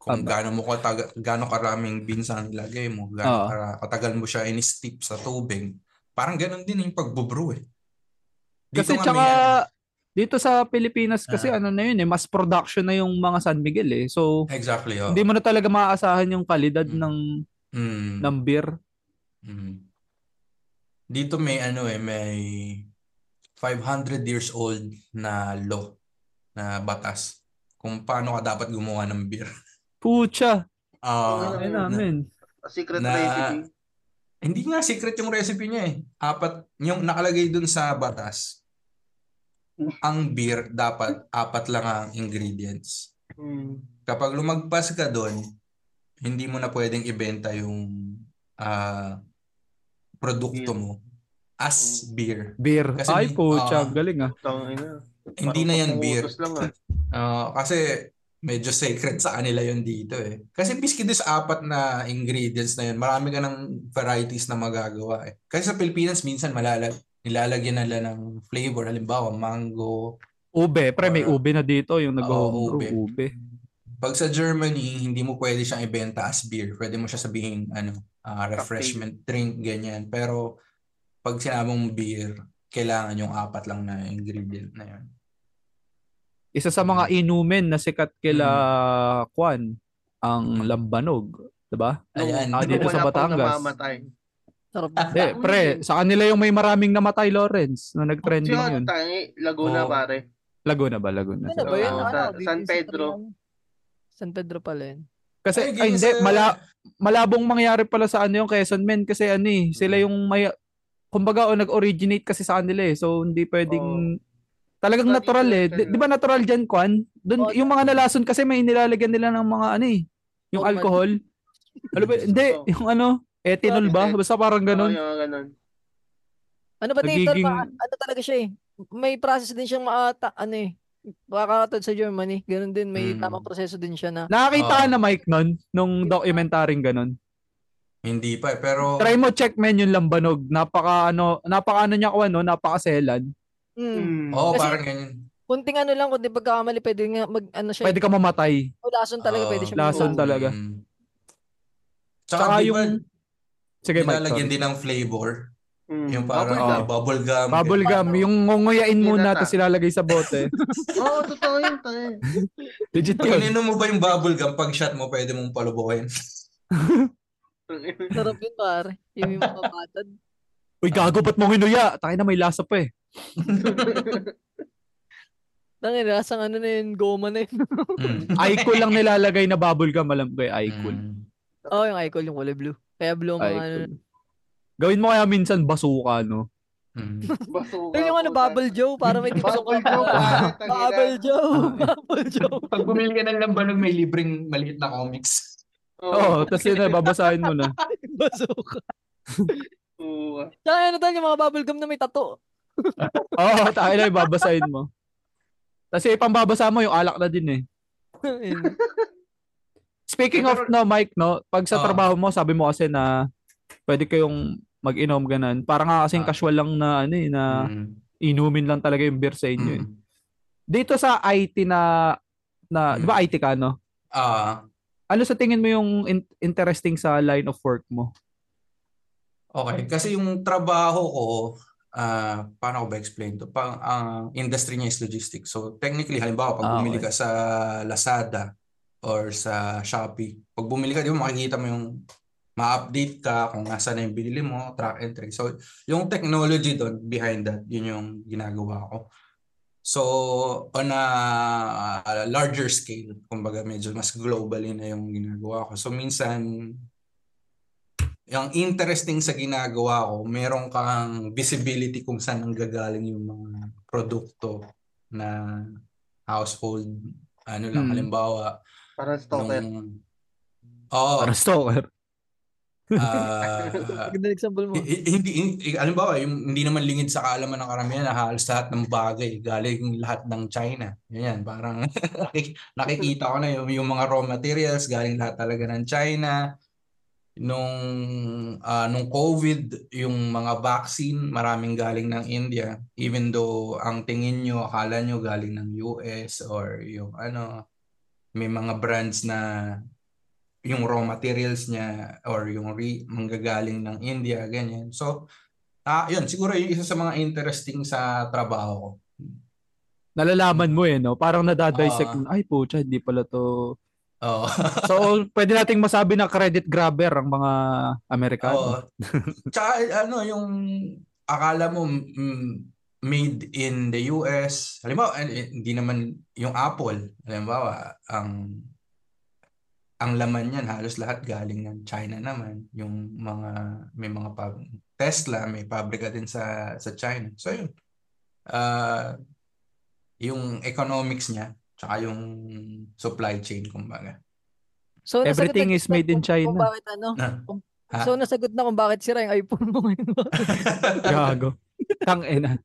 kung gaano mo kataga, gaano karaming beans ang ilagay mo, gaano Oo. kara- katagal mo siya in-steep sa tubig. Parang ganun din yung pagbubrew eh. Dito Kasi nga tsaka ano, dito sa Pilipinas kasi Ah. ano na yun eh, mas production na yung mga San Miguel eh. So exactly, oh. hindi mo na talaga maaasahan yung kalidad Mm. ng Mm, ng beer. mm. Dito may ano eh, may 500 years old na law na batas kung paano ka dapat gumawa ng beer. Pucha. Ah, Ay na- namin. Secret Na- recipe. Hindi nga secret yung recipe niya eh. Apat, yung nakalagay dun sa batas, ang beer dapat apat lang ang ingredients. Hmm. Kapag lumagpas ka dun, hindi mo na pwedeng ibenta yung ah, produkto Beer. mo as beer. Beer. Kasi Ay may- pucha, ah. galing ah. Tangina. Hindi na yan beer. Pangutos lang ah. Ah, kasi medyo sacred sa kanila yun dito eh. Kasi biski doon sa apat na ingredients na yun, marami ka ng varieties na magagawa eh. Kasi sa Pilipinas, minsan malalag, nilalagyan nila ng flavor. Halimbawa, mango. Ube, pre may ube na dito yung Oo, nag-homebrew, ube. ube. Pag sa Germany, hindi mo pwede siyang ibenta as beer. Pwede mo siya sabihin, ano, ah, refreshment drink, ganyan. Pero pag sinabi mong beer, kailangan yung apat lang na ingredient na yun. Isa sa mga inumin na sikat kila Mm. Kwan, ang lambanog, 'di ba? Ayan. Ah, dito sa Batangas. Sarap. Hindi, pre, sa kanila yung may maraming namatay, Lawrence, na nag-trending yun. tangi, Laguna Oo. pare. Laguna ba? Laguna. Ano ba yun? Oo, Ano, San sa Pedro. San Pedro pala yun. Kasi, Ay, ay, hindi, sa- mala, malabong mangyari pala sa ano yung Quezon Men kasi ano eh, sila yung may, kumbaga o nag-originate kasi sa kanila eh. So, hindi pwedeng, talagang Basta natural eh. Di, ba natural dyan, Kwan? Doon, Oo, yung mga nalason kasi may nilalagyan nila ng mga ano eh, yung Formal. alcohol. Ano ba? Hindi, Oo. yung ano, ethanol ba? Basta parang ganun. Oo, yung ganun. Ano ba? Nagiging- Ma- ano talaga siya eh. May process din siyang maata, ano eh. Makakatod sa Germany. Ganun din. May Mm. tamang proseso din siya na. Nakakita ka na Mike nun, nung documentaryng ganun. Hindi pa eh, pero Try mo check men yung lambanog. Napaka ano, napaka ano niya kuwan no, napakaselan. Mm. Hmm. Oo, Kasi- parang ganyan. Kunting ano lang, kundi pagkakamali, pwede nga mag, ano siya. Pwede ka mamatay. O, lason talaga, Oo. pwede siya Lason mag- talaga. Mm. Tsaka Tsaka, yung Sige Mike. nilalagyan din ng flavor. Hmm. Yung parang Bubble gum. oh, bubble gum. Bubble gum, yung ngunguyain muna tapos ilalagay sa bote. Oo, totoo yun. Legit yun. ininom mo ba yung bubble gum, pag shot mo, pwede mong palubukin. Sarap yun, pare. Yung yung mapapatad. Uy, gago, ba't mo hinuya? Tayo na may lasa pa eh. Tangin, lasang ano na yun, goma na yun. Mm. Icol lang nilalagay na bubblegum, alam ko eh, Icol. Mm. Oo, oh, yung icon, yung kulay blue. Kaya blue ang mga ano. Icol. Gawin mo kaya minsan basuka, no? Mm. Basuka Yun yung ano, Bubble Joe, para may tipsong Bubble Joe. Bubble Joe. Bubble Joe. Pag bumili ka ng lambanog, may libreng maliit na comics. Oo, tapos yun na, babasahin mo na. Basuka. Oo. Tsaka ano tol, yung mga bubble gum na may tato. Oo, tayo na, babasahin mo. Tapos yung pambabasa mo, yung alak na din eh. Speaking of no, Mike, no, pag sa Oo. trabaho mo, sabi mo kasi na pwede kayong mag-inom ganun. Parang nga kasing Ah. casual lang na ano eh, na Mm. inumin lang talaga yung beer sa inyo eh. Mm. Dito sa IT na, na Mm. di ba IT ka, no? Ah, Ano sa tingin mo yung in- interesting sa line of work mo? okay. Kasi yung trabaho ko, ah, paano ko ba explain to? Pang, ang industry niya is logistics. So, technically, halimbawa, pag Ah, bumili okay. ka sa Lazada or sa Shopee, pag bumili ka, di ba makikita mo yung ma-update ka kung nasa na yung binili mo, track and trace. So, yung technology doon, behind that, yun yung ginagawa ko. So, on a, a larger scale, kumbaga medyo mas globally na yung ginagawa ko. So, minsan, yung interesting sa ginagawa ko, meron kang visibility kung saan ang gagaling yung mga produkto na household, ano lang, Hmm. halimbawa, Parang stalker. nung, oo, Para stalker. Ah, ng example mo. Hindi, hindi alimbawa, yung hindi naman lingid sa kaalaman ng karamihan na halos lahat ng bagay galing lahat ng China. Yan, parang nakik- nakikita ko na yung, yung mga raw materials galing lahat talaga ng China. Nung ah, nung COVID, yung mga vaccine maraming galing ng India even though ang tingin nyo akala nyo galing ng US or yung ano may mga brands na yung raw materials niya or yung re, manggagaling ng India, ganyan. So, ah, yun, siguro yung isa sa mga interesting sa trabaho ko. Nalalaman mo eh, no? Parang nadadissect mo, ay pucha, hindi pala to. Oo. So, pwede nating masabi na credit grabber ang mga Amerikano. Oo. Tsaka ano, yung akala mo mm, made in the US, halimbawa, eh, hindi naman yung Apple, halimbawa, ang ang laman niyan halos lahat galing ng China naman. Yung mga may mga pab Tesla may pabrika din sa sa China. So yun. Ah, yung economics niya tsaka yung supply chain kumbaga. So, Everything is made in kung- Kung China. bakit ano? Na, Ha? So, nasagot na kung bakit sira yung iPhone mo ngayon. Gago. Tang ina.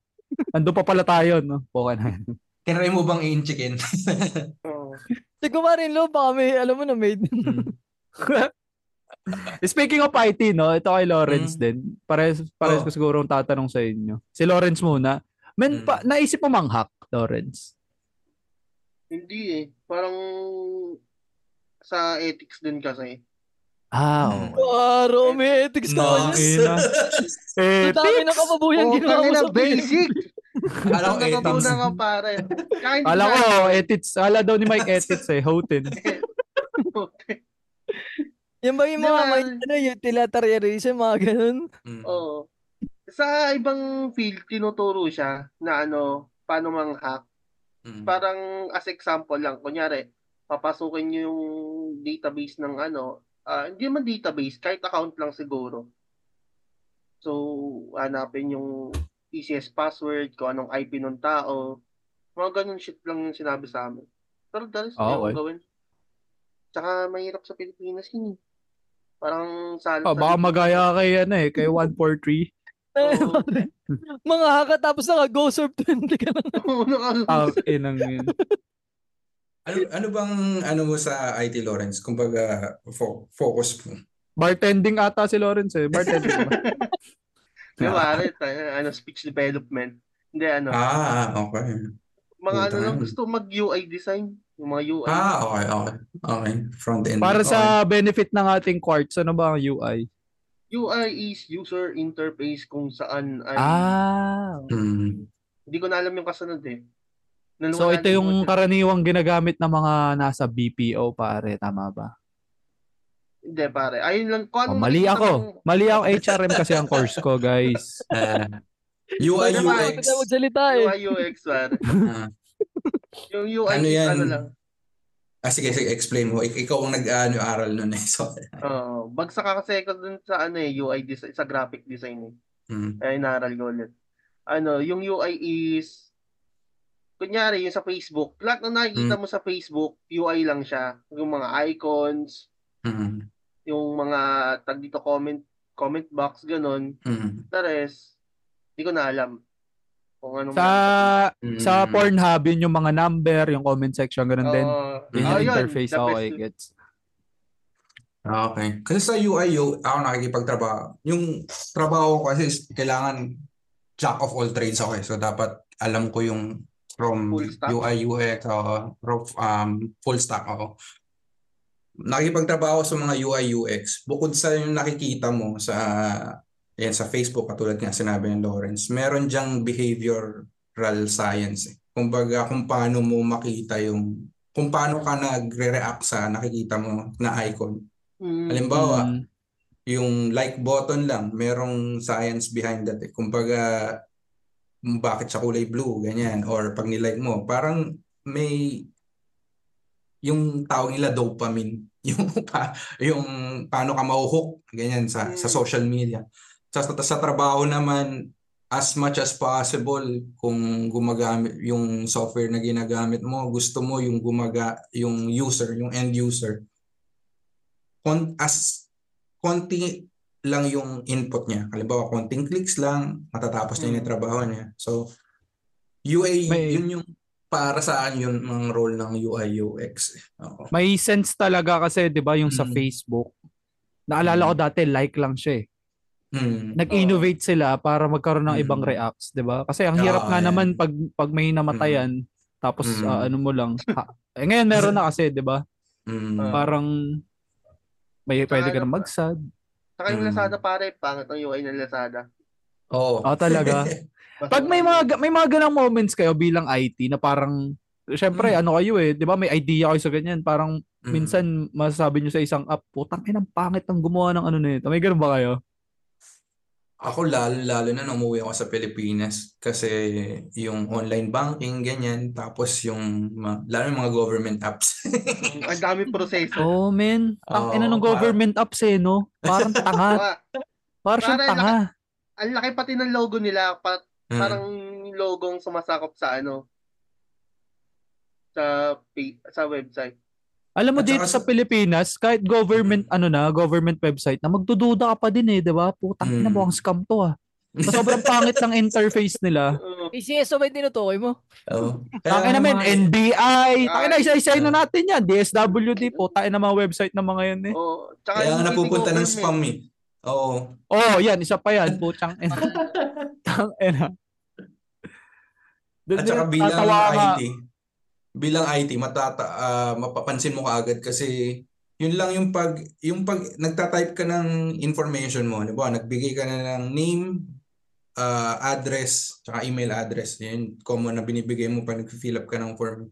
Ando pa pala tayo, no? Okay na. Tinry mo bang i-inchikin? Siguro rin lo, baka may, alam mo na, made. Hmm. Speaking of IT, no? Ito kay Lawrence Mm. din. Pares, pares Oh. ko siguro ang tatanong sa inyo. Si Lawrence muna. Men, Mm. pa, naisip mo manghak, Lawrence? Hindi eh. Parang sa ethics din kasi. Ah, Mm. okay. Paro, may ethics ka No. ba? Ina. Ang dami ng kapabuyan Oh, ginawa mo sa basic. Alam ko Ang natutunan ethics. ka pare. Kala ko, edits. Kala daw ni Mike edits eh. Hotin. Yan ba yung mga ba? may ano, utilitarianism, mga ganun? Mm. Oo. Sa ibang field, tinuturo siya na ano, paano mang-hack. Mm. Parang as example lang, kunyari, papasukin niyo yung database ng ano, ah, hindi man database, kahit account lang siguro. So, hanapin yung easiest password, kung anong IP ng tao. Mga ganun shit lang yung sinabi sa amin. Pero dalas Ah, oh, okay. gawin. Tsaka mahirap sa Pilipinas yun eh. Parang sa Oh, baka magaya kay, ano eh, kay 143. Oo. mga haka tapos naka go serve 20 ka lang. Oo, naka- Ah, inang yun. Ano ano bang ano mo sa IT Lawrence? Kumbaga fo- focus mo. Bartending ata si Lawrence eh. Bartending ba, Aret, ano, speech development. Hindi, ano, Ah, okay. mga ano puta lang, yun. gusto mag-UI design. Yung mga UI. Ah, okay, okay. Okay, front end. Para Okay. sa benefit ng ating quartz, ano ba ang UI? UI is user interface kung saan ay, Ah. Mm. hindi ko na alam yung kasunod eh. Naluwala So ito yung karaniwang ginagamit ng mga nasa BPO pare, tama ba? Hindi pare. Ayun lang. Kung Oh, anong mali ako. mong- Mali ako. HRM kasi ang course ko, guys. Ah, UI, Ano ba? UX. UI UX pare. Ah, Yung UI Ano yan? ano lang. ah, sige, sige, explain mo. Ik- ikaw ang nag-ano aral nun eh. So, Oo. bagsak ka kasi ako dun sa ano eh, UI design, sa graphic design eh. mm, Kaya inaral ko ulit. Ano, yung UI is kunyari yung sa Facebook, lahat ng nakikita Mm. mo sa Facebook, UI lang siya. Yung mga icons, mm, yung mga tag dito comment comment box ganun. mm, The rest, di ko na alam. Kung anong Sa mm. sa Pornhub, yun yung mga number, yung comment section, ganun din. Oo. Yun yung yun, interface. the Okay, gets. Ah, Okay. Kasi sa UI, U- ako nakikipagtrabaho. Yung trabaho ko kasi is kailangan jack of all trades ako eh. So dapat alam ko yung from? UI, UX, uh, um, full stack ako. Nakikipagtrabaho sa mga UI, UX. Bukod sa yung nakikita mo sa yan sa Facebook katulad nga sinabi ni Lawrence, meron diyang behavioral science eh. Kumbaga kung paano mo makita yung kung paano ka nagre-react sa nakikita mo na icon. Mm. Halimbawa, Mm. yung like button lang, merong science behind that. Eh. Kumbaga, kung bakit siya kulay blue, ganyan. Or pag nilike mo, parang may yung tawag nila dopamine. Yung, pa, yung paano ka mauhook, ganyan, sa, sa Mm. social media. Sa, sa, sa trabaho naman, as much as possible, kung gumagamit yung software na ginagamit mo, gusto mo yung gumaga, yung user, yung end user, kon as konti lang yung input niya. Halimbawa, konting clicks lang, matatapos niya yung Mm. trabaho niya. So, UA, May- yun yung para saan yun ang role ng UI UX. eh. Oo. May sense talaga kasi, di ba, yung sa Mm. Facebook. Naalala ko dati, like lang siya eh. Hmm. Nag-innovate sila para magkaroon ng Mm. ibang reacts, 'di ba? Kasi ang hirap Oo, nga yan. naman pag pag may namatayan tapos Mm. ah, ano mo lang. Ha, eh, ngayon meron na kasi, 'di ba? Hmm. Ah. Parang may pwede ka ano na magsad. Saka yung Mm. Lazada pare, pangit ang UI ng Lazada. Oo. Ah, talaga. Pag may mga may mga ganang moments kayo bilang IT na parang syempre Mm. ano kayo eh, 'di ba? May idea kayo sa ganyan, parang Mm. minsan masasabi nyo sa isang app, putang ina, pangit ang gumawa ng ano nito. May ganun ba kayo? Ako lalo-lalo na nung umuwi ako sa Pilipinas kasi yung online banking, ganyan. Tapos yung, lalo yung mga government apps. Ang dami proseso. Oh, man. Ang ina Oo, ng government apps eh, no? Parang tanga. Diba? Parang Parang tanga. Ang laki pati ng logo nila, pa, Mm. parang logong sumasakop sa ano sa sa website. Alam mo At dito saka sa sa- Pilipinas, kahit government ano na, government website na magdududa ka pa din eh, 'di ba? Putang ina Mm. mo ang scam to ah. Sa sobrang pangit ng interface nila. Oo. PCSO ba yung tinutukoy mo? Oo. Tangin namin, mga- NBI. Tangin na, Ay. isa-isayin na natin yan. DSWD po. Tayo na mga website ng mga yan eh. Oo. Tsaka Kaya yung nga napupunta ng spam eh. Oo. Oh, yan. Isa pa yan. Putang ina. Tang ina. At saka bilang. IT, bilang IT, matata, ah, mapapansin mo kaagad kasi yun lang yung pag, yung pag nagtatype ka ng information mo, di ba? Nagbigay ka na ng name, ah, address, tsaka email address. Yun, common na binibigay mo pag nag-fill up ka ng form.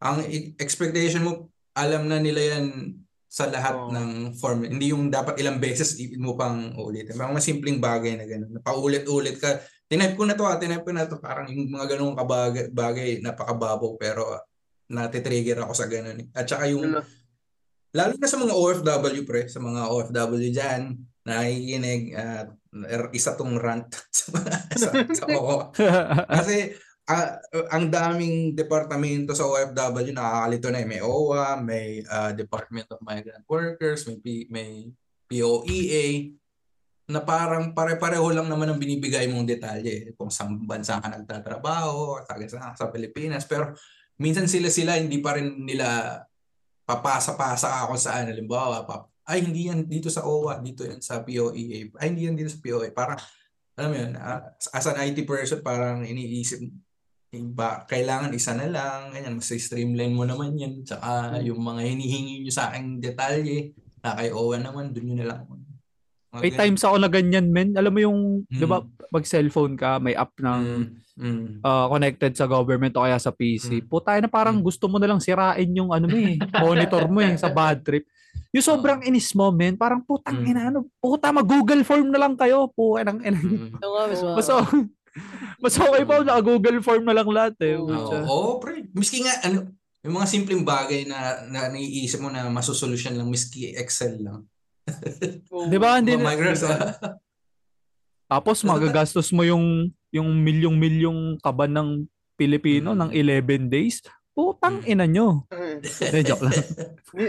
Ang i- expectation mo, alam na nila yan sa lahat Oo. ng form. Hindi yung dapat ilang beses mo pang ulitin. Mga simpleng bagay na gano'n. Paulit-ulit ka. Tinype ko na to, ah, tinype ko na to. Parang yung mga ganung kabagay, bagay, napakababaw pero ah, natitrigger ako sa ganun. eh. At saka yung, Ano? lalo na sa mga OFW pre, sa mga OFW dyan, nakikinig at isa tong rant sa sa, sa oo. Kasi ah, ang daming departamento sa OFW nakakalito na eh. May OWA, may ah, Department of Migrant Workers, may P- may POEA na parang pare-pareho lang naman ang binibigay mong detalye kung saan bansa ka nagtatrabaho, taga sa, sa Pilipinas. Pero minsan sila-sila hindi pa rin nila papasa-pasa ako saan. Halimbawa, pap, ay hindi yan dito sa OWA, dito yan sa POEA. Ay hindi yan dito sa POEA. Parang, alam mo yun, ah, as an IT person, parang iniisip, ba, kailangan isa na lang, ganyan, mas streamline mo naman yan. Tsaka Hmm. yung mga hinihingi nyo sa aking detalye, na kay OWA naman, dun yun na lang. Mga May ganun. times ako na ganyan, men. Alam mo yung, Mm. di ba, pag cellphone ka, may app ng Mm, Mm. uh, connected sa government o kaya sa PC. Mm. Puta na parang Mm. gusto mo na lang sirain yung ano mo eh, monitor mo eh, sa bad trip. Yung sobrang inis mo, men, parang putang Mm. ina, ano, puta, mag-Google form na lang kayo, puta ng ina. Mm. Nga, mas okay- pa, naka-Google form na lang lahat eh. Oo. Pucha. oo, pre. Miski nga, ano, yung mga simpleng bagay na, na naiisip mo na masusolusyon lang, miski Excel lang. Di ba? Hindi na- Microsoft. Tapos magagastos mo yung yung milyong-milyong kaban ng Pilipino Mm. ng 11 days. Putang Mm. ina nyo. Eh, Hindi, joke lang.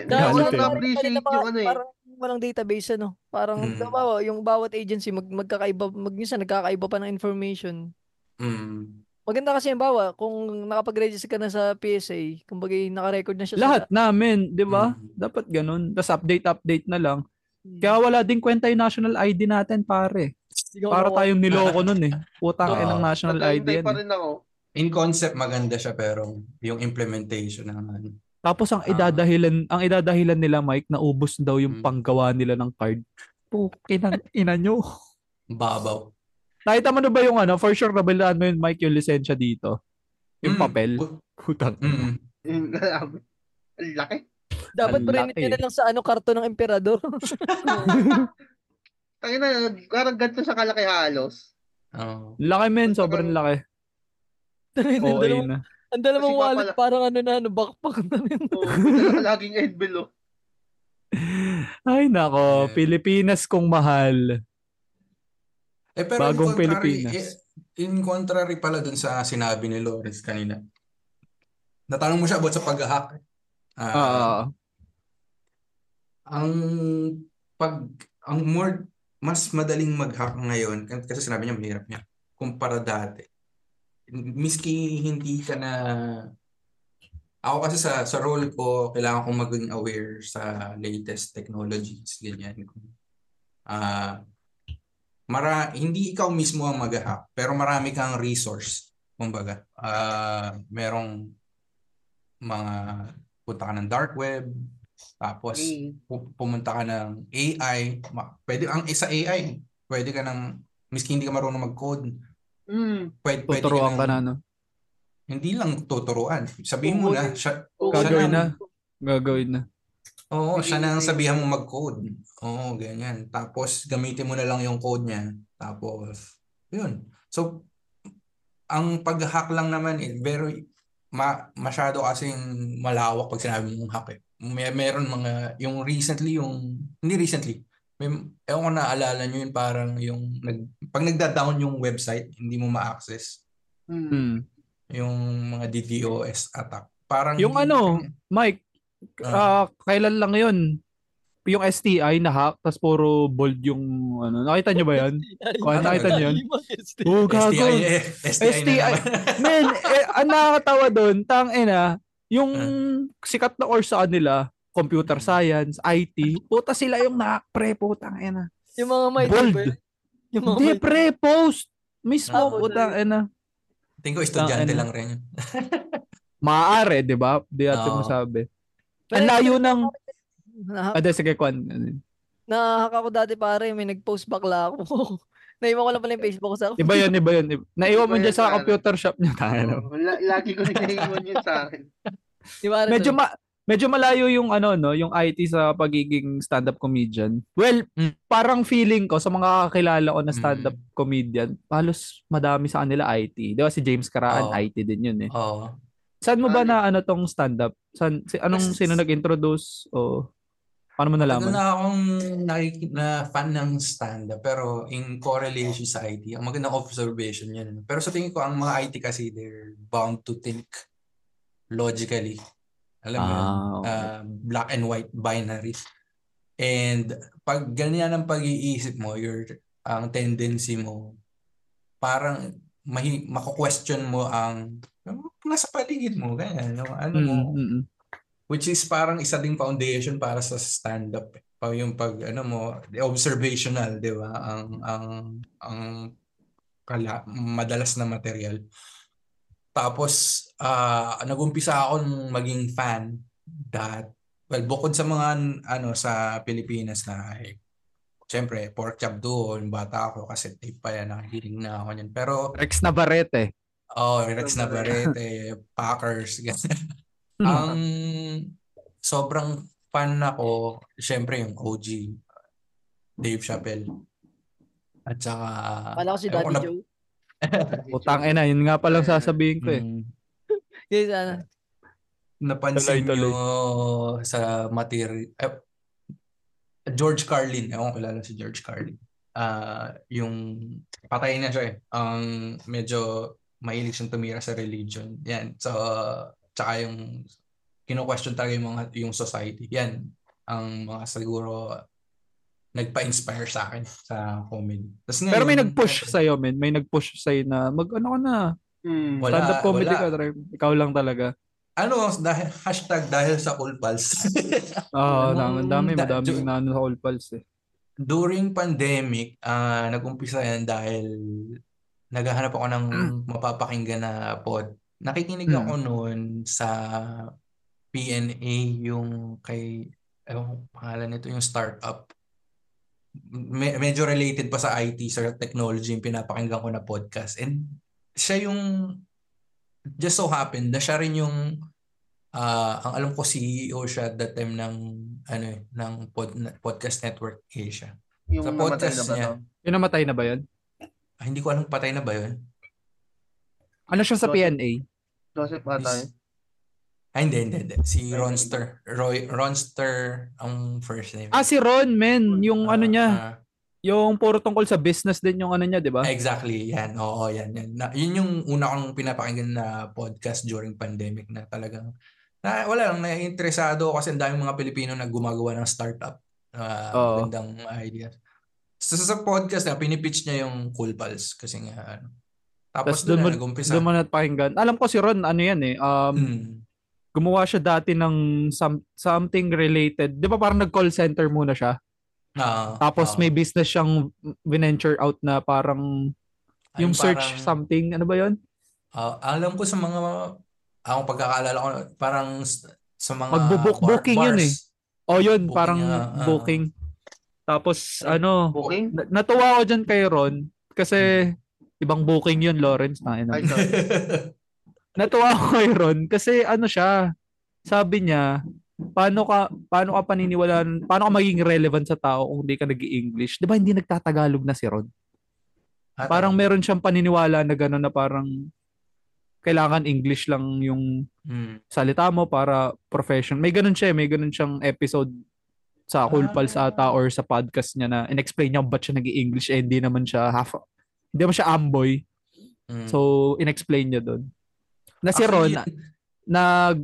Ako eh. na-appreciate yung ano eh. Parang walang database ano. Parang Mm. diba, yung bawat agency mag magkakaiba mag minsan nagkakaiba pa ng information. Mm. Maganda kasi yung bawa kung nakapag-register ka na sa PSA, kumbaga naka-record na siya Lahat sa namin, di ba? Mm. Dapat ganun. Tapos update-update na lang. Hmm. Kaya wala din kwenta yung national ID natin, pare. Ka Para tayong niloko nun eh. Putang Oo. inang national ID yan. pa eh. rin ako. In concept, maganda siya, pero yung implementation ng ano. Tapos ang Ah. idadahilan, ang idadahilan nila, Mike, na ubos daw yung Mm. panggawa nila ng card. Pukinang ina nyo. Babaw. Nakita mo na ba yung ano, for sure nabilaan mo yun, Mike, yung lisensya dito? Yung Mm. papel? Putang. Mm. Ang laki. Dapat Ang nyo na lang sa ano karton ng emperador. Tangin na, parang ganito siya kalaki halos. Oo. Laki men, sobrang laki. ang OA dalawang, na. Ang dalawang Kasi wallet papala- parang ano na ano, backpack na rin. Oo, oh, laging envelope. Ay nako, Yeah. Pilipinas kong mahal. Eh, pero Bagong in contrary, Pilipinas. eh, in contrary pala dun sa sinabi ni Lawrence kanina. Natanong mo siya about sa pag-hack. Ah, Ah, ang pag ang more mas madaling mag-hack ngayon kasi sinabi niya mahirap niya kumpara dati. Miski hindi ka na ako kasi sa sa role ko kailangan kong maging aware sa latest technologies ganyan. Ah mara hindi ikaw mismo ang mag-hack pero marami kang resource kumbaga. Ah merong mga punta ka ng dark web tapos pu- pumunta ka ng AI, pwede ang isa AI, pwede ka ng miski hindi ka marunong mag-code, mm, pwede, pwede tuturuan ka na, no? hindi lang tuturuan. Sabihin mo na, siya, Gagawin na. Gagawin na. Oo, siya na ang sabihan mo mag-code. Oo, ganyan. Tapos gamitin mo na lang yung code niya. Tapos, yun. So, ang pag-hack lang naman, eh, very, ma, masyado kasing malawak pag sinabi mong hack eh. May, meron mga, yung recently, yung, hindi recently, may, ewan ko naalala nyo yun, parang yung, nag, pag nagda-down yung website, hindi mo ma-access. mm. Hmm. Yung mga DDoS attack. Parang Yung hindi- ano, Mike, ah, kailan lang yun? Yung STI na hack, tas puro bold yung ano. Nakita nyo ba yan? Kung Ano, nakita nyo yun? Oh, gago. STI, eh, STI, na STI. Men, eh, ang nakakatawa doon, tang ina, yung Ah. sikat na course sa kanila, computer Mm. science, IT, puta sila yung na-pre, putang ina. Yung mga may Bold. Yung mga Hindi, may pre, post. Mismo, Ah, putang ina. Tingin ko estudyante lang rin yun. Maaari, di ba? Di natin Oo. masabi. Ang layo ng... Di, sige, Kwan. nahack ako dati pare, may nag-post bakla ako. Naiwan ko lang pala yung Facebook ko sa Iba yun, iba yun. Iba. Naiwan mo dyan sa computer shop niya. Tayo. Lagi ko naiiwan yun sa akin. Medyo ma medyo malayo yung ano no, yung IT sa pagiging stand-up comedian. Well, Mm. parang feeling ko sa mga kakilala ko na Mm. stand-up comedian, halos madami sa kanila IT. 'Di ba si James Caraan Oo. IT din yun eh. Oo. Saan mo ba Ano? na ano tong stand-up? San, si, anong sino nag-introduce o paano mo nalaman? na akong nakik- na fan ng stand-up pero in correlation sa IT, ang magandang observation yan. Pero sa tingin ko, ang mga IT kasi, they're bound to think logically. Alam mo yun? Ah, okay. Uh, black and white binary. And pag ganyan ang pag-iisip mo, your ang tendency mo, parang mahi, mako-question mo ang nasa paligid mo, ganyan. no? Ano mo, Mm, mm, mm. Which is parang isa ding foundation para sa stand-up. eh. Pa yung pag ano mo, the observational, 'di ba? Ang ang ang kala, madalas na material. Tapos ah nagumpisa ako nung maging fan that well bukod sa mga ano sa Pilipinas na eh, Siyempre, pork chop doon, bata ako kasi tape pa yan, nakikinig na ako niyan. Pero Rex Navarrete. Oh, Rex Navarrete, Packers, ganyan. Ang sobrang fan ako, syempre yung OG, Dave Chappelle. At saka, Kala ko si Daddy na- Joe. Utang ina, yun nga palang sasabihin ko eh. Mm, Yes, ano. napansin Tuloy-tuloy. nyo sa material, eh, George Carlin, ewan ko kilala si George Carlin. Ah, yung patay na siya eh. Ang medyo mahilig siyang tumira sa religion. Yan. So, tsaka yung kino-question talaga yung mga yung society. Yan ang mga siguro nagpa-inspire sa akin sa comedy. Tas Pero may ngayon, nag-push sa'yo, men. May nag-push sa'yo na mag ano ka na. Hmm. Wala, Stand-up comedy wala. ka. Dre. Ikaw lang talaga. Ano, dahil, hashtag dahil sa Cool Pals. Oo, Nung- dami, dami. da- Madaming ju- na ano sa All Pulse eh. During pandemic, ah nag-umpisa yan dahil naghahanap ako ng mapapakinggan na pod. Nakikinig Mm. ako noon sa PNA, yung kay, ewan ko pangalan nito, yung startup. Me- medyo related pa sa IT, sa technology, yung pinapakinggan ko na podcast. And siya yung, just so happened, na siya rin yung, ah ang alam ko CEO siya at that time ng, ano eh, ng pod, Podcast Network Asia. Yung Sa namatay podcast na ba niya. to? Yung namatay na ba yun? Ah, hindi ko alam patay na ba yun? Ano siya sa Joseph. PNA? Joseph ata yun. Ah, hindi, hindi, hindi. Si Ay, Ronster. Roy, Ronster ang first name. Ah, si Ron, men. Yung Ah, ano niya. ah, Yung puro tungkol sa business din yung ano niya, di ba? exactly, yan. Oo, yan, yan. Na, yun yung una kong pinapakinggan na podcast during pandemic na talagang na, wala lang, na-interesado kasi ang daming mga Pilipino na gumagawa ng startup. Uh, Oo. magandang ideas. Sa, sa podcast na pinipitch niya yung Cool Pals kasi nga ano. Tapos doon na nag-umpisa. Doon mo na pakinggan. Alam ko si Ron, ano yan eh. Um, Hmm. Gumawa siya dati ng some, something related. Di ba parang nag-call center muna siya? Ah, Tapos ah. may business siyang venture out na parang Ay, yung search parang- something. Ano ba yun? Ah, alam ko sa mga akong pagkakaalala ko parang sa mga Magbo-book- bar- booking yun eh. bars. O yun, Booking, parang ah, ah. booking. Tapos ano, Booking? na- natuwa ako dyan kay Ron kasi ibang booking yun, Lawrence. Na, Ay, sorry. natuwa ako kay Ron kasi ano siya, sabi niya, paano ka paano ka paniniwalaan, paano ka magiging relevant sa tao kung hindi ka nag-English? 'Di ba hindi nagtatagalog na si Ron? Ah, Parang talaga? meron siyang paniniwala na gano'n na parang kailangan English lang yung Hmm. salita mo para profession. May ganun siya, eh, may ganun siyang episode sa Cool Ah. Pals ata or sa podcast niya na in-explain niya ba't siya nag-English eh hindi naman siya half hindi naman siya amboy. Hmm. So in-explain niya doon. Na si Ron nag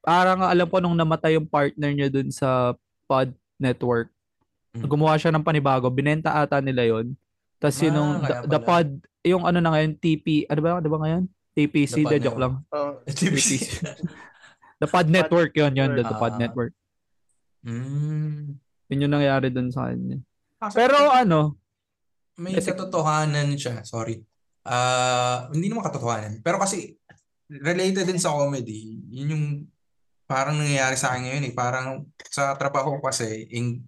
parang alam ko nung namatay yung partner niya dun sa Pod Network. Mm. Gumawa siya ng panibago, binenta ata nila yon. Tapos Ah, yun yung the, the. Pod, yung ano na ngayon, TP, ano ba, ano ba ngayon? TPC, The joke lang. Oh, TBC. The Pod Network yun, yun, the, the Pod Ah. Network. Hmm. Yun yung nangyari dun sa kanya. Ah, Pero ano, may kasi- katotohanan siya, sorry. Ah, hindi naman katotohanan. Pero kasi related din sa comedy, yun yung parang nangyayari sa akin ngayon eh. Parang sa trabaho kasi, ing,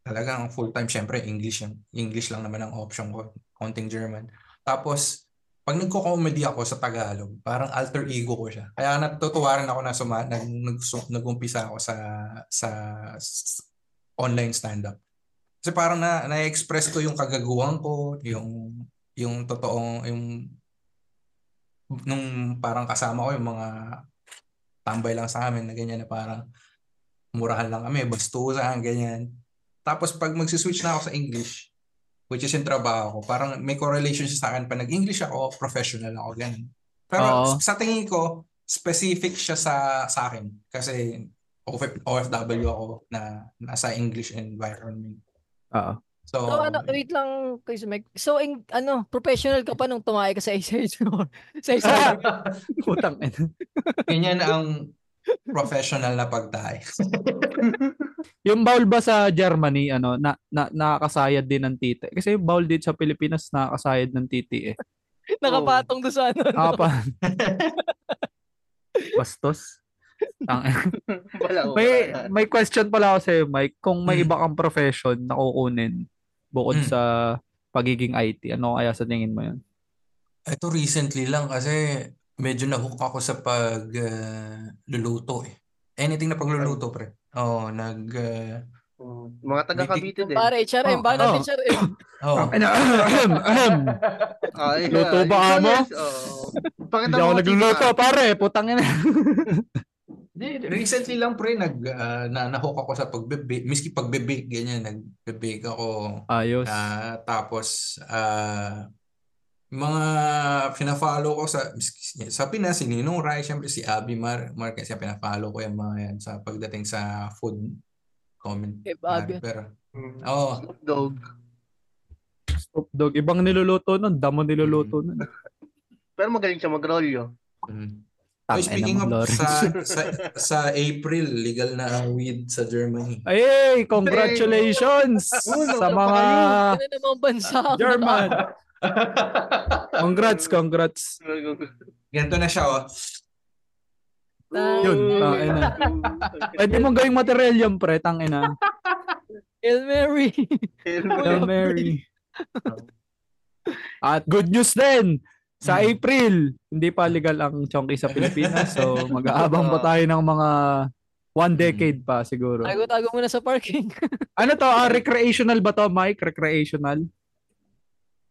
talagang full-time, syempre, English English lang naman ang option ko, konting German. Tapos, pag nagko-comedy ako sa Tagalog, parang alter ego ko siya. Kaya natutuwa rin ako na suma, nag, nag, nag-umpisa ako sa, sa, s- online stand-up. Kasi parang na, na-express ko yung kagaguhan ko, yung, yung totoong, yung, nung parang kasama ko yung mga tambay lang sa amin na ganyan na parang murahan lang kami, bastusan, ganyan. Tapos pag magsiswitch na ako sa English, which is yung trabaho ko, parang may correlation siya sa akin. Pag nag-English ako, professional ako, ganyan. Pero Oo. sa tingin ko, specific siya sa sa akin. Kasi OF- OFW ako na nasa English environment. oo. So, So, ano, wait lang, Kuya Mike. So, in, ano, professional ka pa nung tumakay ka sa isa sa isa Putang ina. ganyan ang professional na pagtae. Yung bowl ba sa Germany, ano, na, na nakakasayad din ng titi? Kasi yung bowl dito sa Pilipinas nakakasayad ng titi eh. nakapatong doon sa ano. Apa. Bastos. May may question pala ako sa Mike. Kung may Hmm. iba kang profession na kukunin bukod Hmm. sa pagiging IT, ano kaya sa tingin mo 'yun? Ito recently lang kasi medyo nahook ako sa pag ah, luluto eh. Anything na pagluluto, pre. Oo, nag uh, Mm, Mga taga Cavite din. Pare, HRM, Oh, ba natin oh. HRM? oh, Tangina, ahem, ahem. Ay, Luto ba mo? Pakita Hindi ako nagluluto, pare. Putang ina. Recently lang pre nag ah, na nahook ako sa pagbe miski pagbe-bake ganyan nagbe-bake ako Ayos. Ah, tapos ah mga fina-follow ko sa sa Pinas si Ninong Rai, syempre si Abby Mar Marquez, yung pina-follow ko yung mga yan sa pagdating sa food comment. Eh, Abby. Pero Mm. oh, Snoop Dogg. Snoop Dogg. Ibang niluluto nun. Damo niluluto nun. Pero magaling siya mag-rolyo. mm. Oy, speaking of Lawrence. sa, sa sa April legal na ang weed sa Germany. Ay, congratulations Uno, sa mga Ano namang bansa? German. Congrats, congrats. Ganito na siya oh. Yun, tangina. Pwede mong gawing material yun, pre. Tangina. Hail Mary. Hail Mary. At good news din. Sa Hmm. April, hindi pa legal ang chonky sa Pilipinas. So, mag-aabang pa tayo ng mga one decade pa siguro. Tago-tago muna sa parking. Ano to? ah, recreational ba to, Mike? Recreational?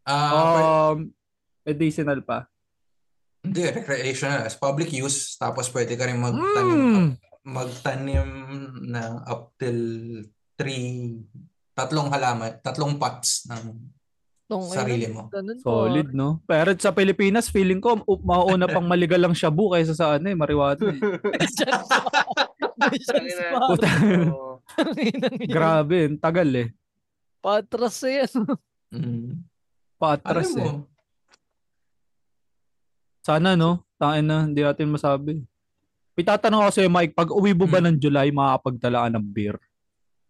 Pwede- Um, medicinal pa. Hindi, recreational. As public use, tapos pwede ka rin magtanim, Mm. magtanim ng up till three, tatlong halaman, tatlong pots ng Tong, sarili mo. Ganun po. Solid, no? Pero sa Pilipinas, feeling ko, u- mauuna pang maligal lang shabu kaysa sa ano eh, marijuana. eh. Grabe, ang tagal eh. Patras eh. yan. Mm. Paatras Alam mo, eh. Sana, no? Tain na, hindi natin masabi. May tatanong ako sa'yo, Mike, pag uwi mo ba Hmm. ng July, makakapagdala ka ng beer?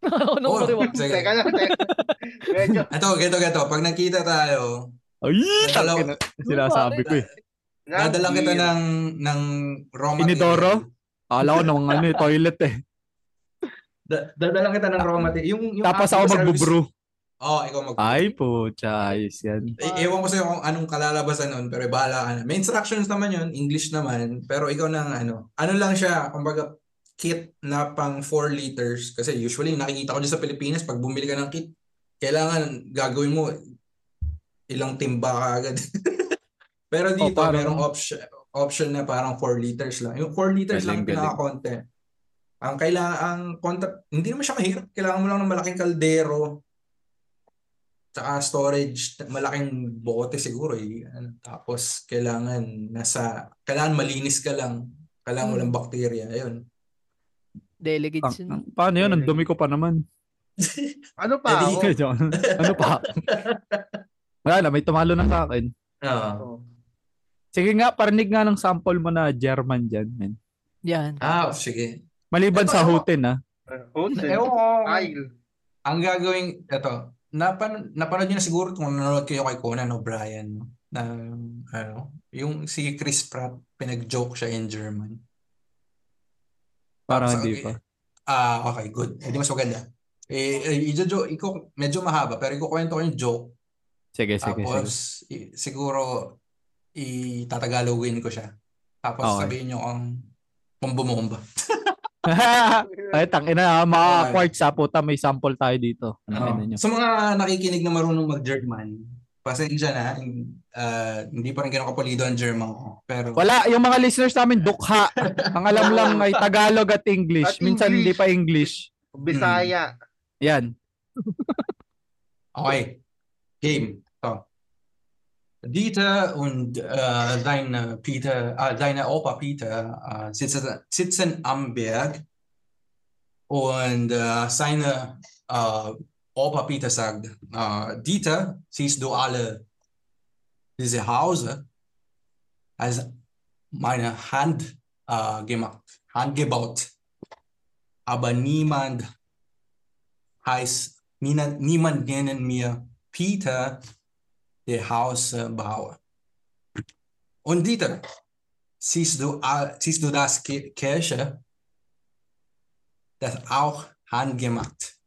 Ano oh, sige. Teka lang, teka. Medyo. Ito, geto, geto. Pag nakita tayo, Ay, Dalaw- tangina. Sinasabi ko eh. dadalang kita ng, ng raw material. Inidoro? Akala ko nung ano eh, toilet eh. Da- dadalang kita ng raw material. Yung, yung Tapos ako magbubrew. Oo, ikaw mag Ay po, ayos yan. E- ewan ko sa'yo kung anong kalalabasan nun, pero bahala ka na. May instructions naman yun, English naman, pero ikaw nang ano, ano lang siya, kumbaga, kit na pang 4 liters. Kasi usually, nakikita ko dyan sa Pilipinas, pag bumili ka ng kit, kailangan gagawin mo ilang timba ka agad. pero dito, parang- merong option, option na parang 4 liters lang. Yung 4 liters lang Galing, yung pinaka-konti. Ang kailangan, ang contact, hindi naman siya mahirap. Kailangan mo lang ng malaking kaldero, tsaka storage, malaking bote siguro eh. Ano, Tapos kailangan nasa, kailangan malinis ka lang. Kailangan Hmm. walang bakterya. Ayun. Delegates Ah, yun. paano yun? Ang dumi ko pa naman. Ano pa ako? ano pa? Wala na, may tumalo na sa akin. Oo. Sige nga, parinig nga ng sample mo na German dyan, men. Yan. Ah, sige. Maliban Ito, sa Hutin, ha? Hotel. Ewan ko. Ang gagawin, ito, napan, napanood nyo na siguro kung nanonood kayo kay Conan O'Brien, no? na, ano, yung si Chris Pratt, pinag-joke siya in German. Parang hindi eh, pa. Ah, okay, good. Hindi mas maganda. Eh, eh, i-jo- iko, medyo mahaba, pero ikukwento ko yung joke. Sige, sige, sige. Tapos, i- siguro, itatagalogin ko siya. Tapos, Okay. sabihin nyo kung, kung bumomba. Ay, tangina, ha? Mga Okay. quartz, ha? Puta, may sample tayo dito. Ano nyo? Sa mga nakikinig na marunong mag-German, pasensya na, ah, hindi pa rin ganun kapulido ang German ko. Pero, Wala, yung mga listeners namin, dukha. Ang alam lang ay Tagalog at English. At Minsan hindi English. pa English. Bisaya. Yan. okay. Game. So. Dieter und äh, deine Peter, äh, deine Opa Peter äh, sitzen, sitzen am Berg und äh, seine äh, Opa Peter sagt, äh, Dieter, siehst du alle diese Hause als meine Hand äh, gemacht, handgebaut, aber niemand heißt, niemand, niemand nennen mir Peter, der Hausbauer. Und Dieter, siehst du, all- siehst du das Ki- Kirche? Das auch handgemacht.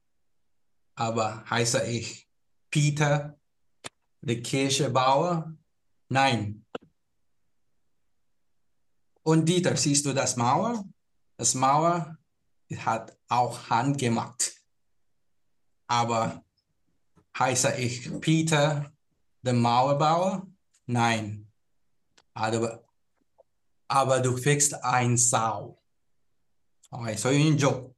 Aber heiße ich Peter, der Kirchebauer? Nein, Und Dieter, siehst du das Mauer? Das Mauer hat auch handgemacht. Aber heiße ich Peter, der Mauerbauer? Nein. Aber, aber du kriegst ein Sau. Okay, so yung joke.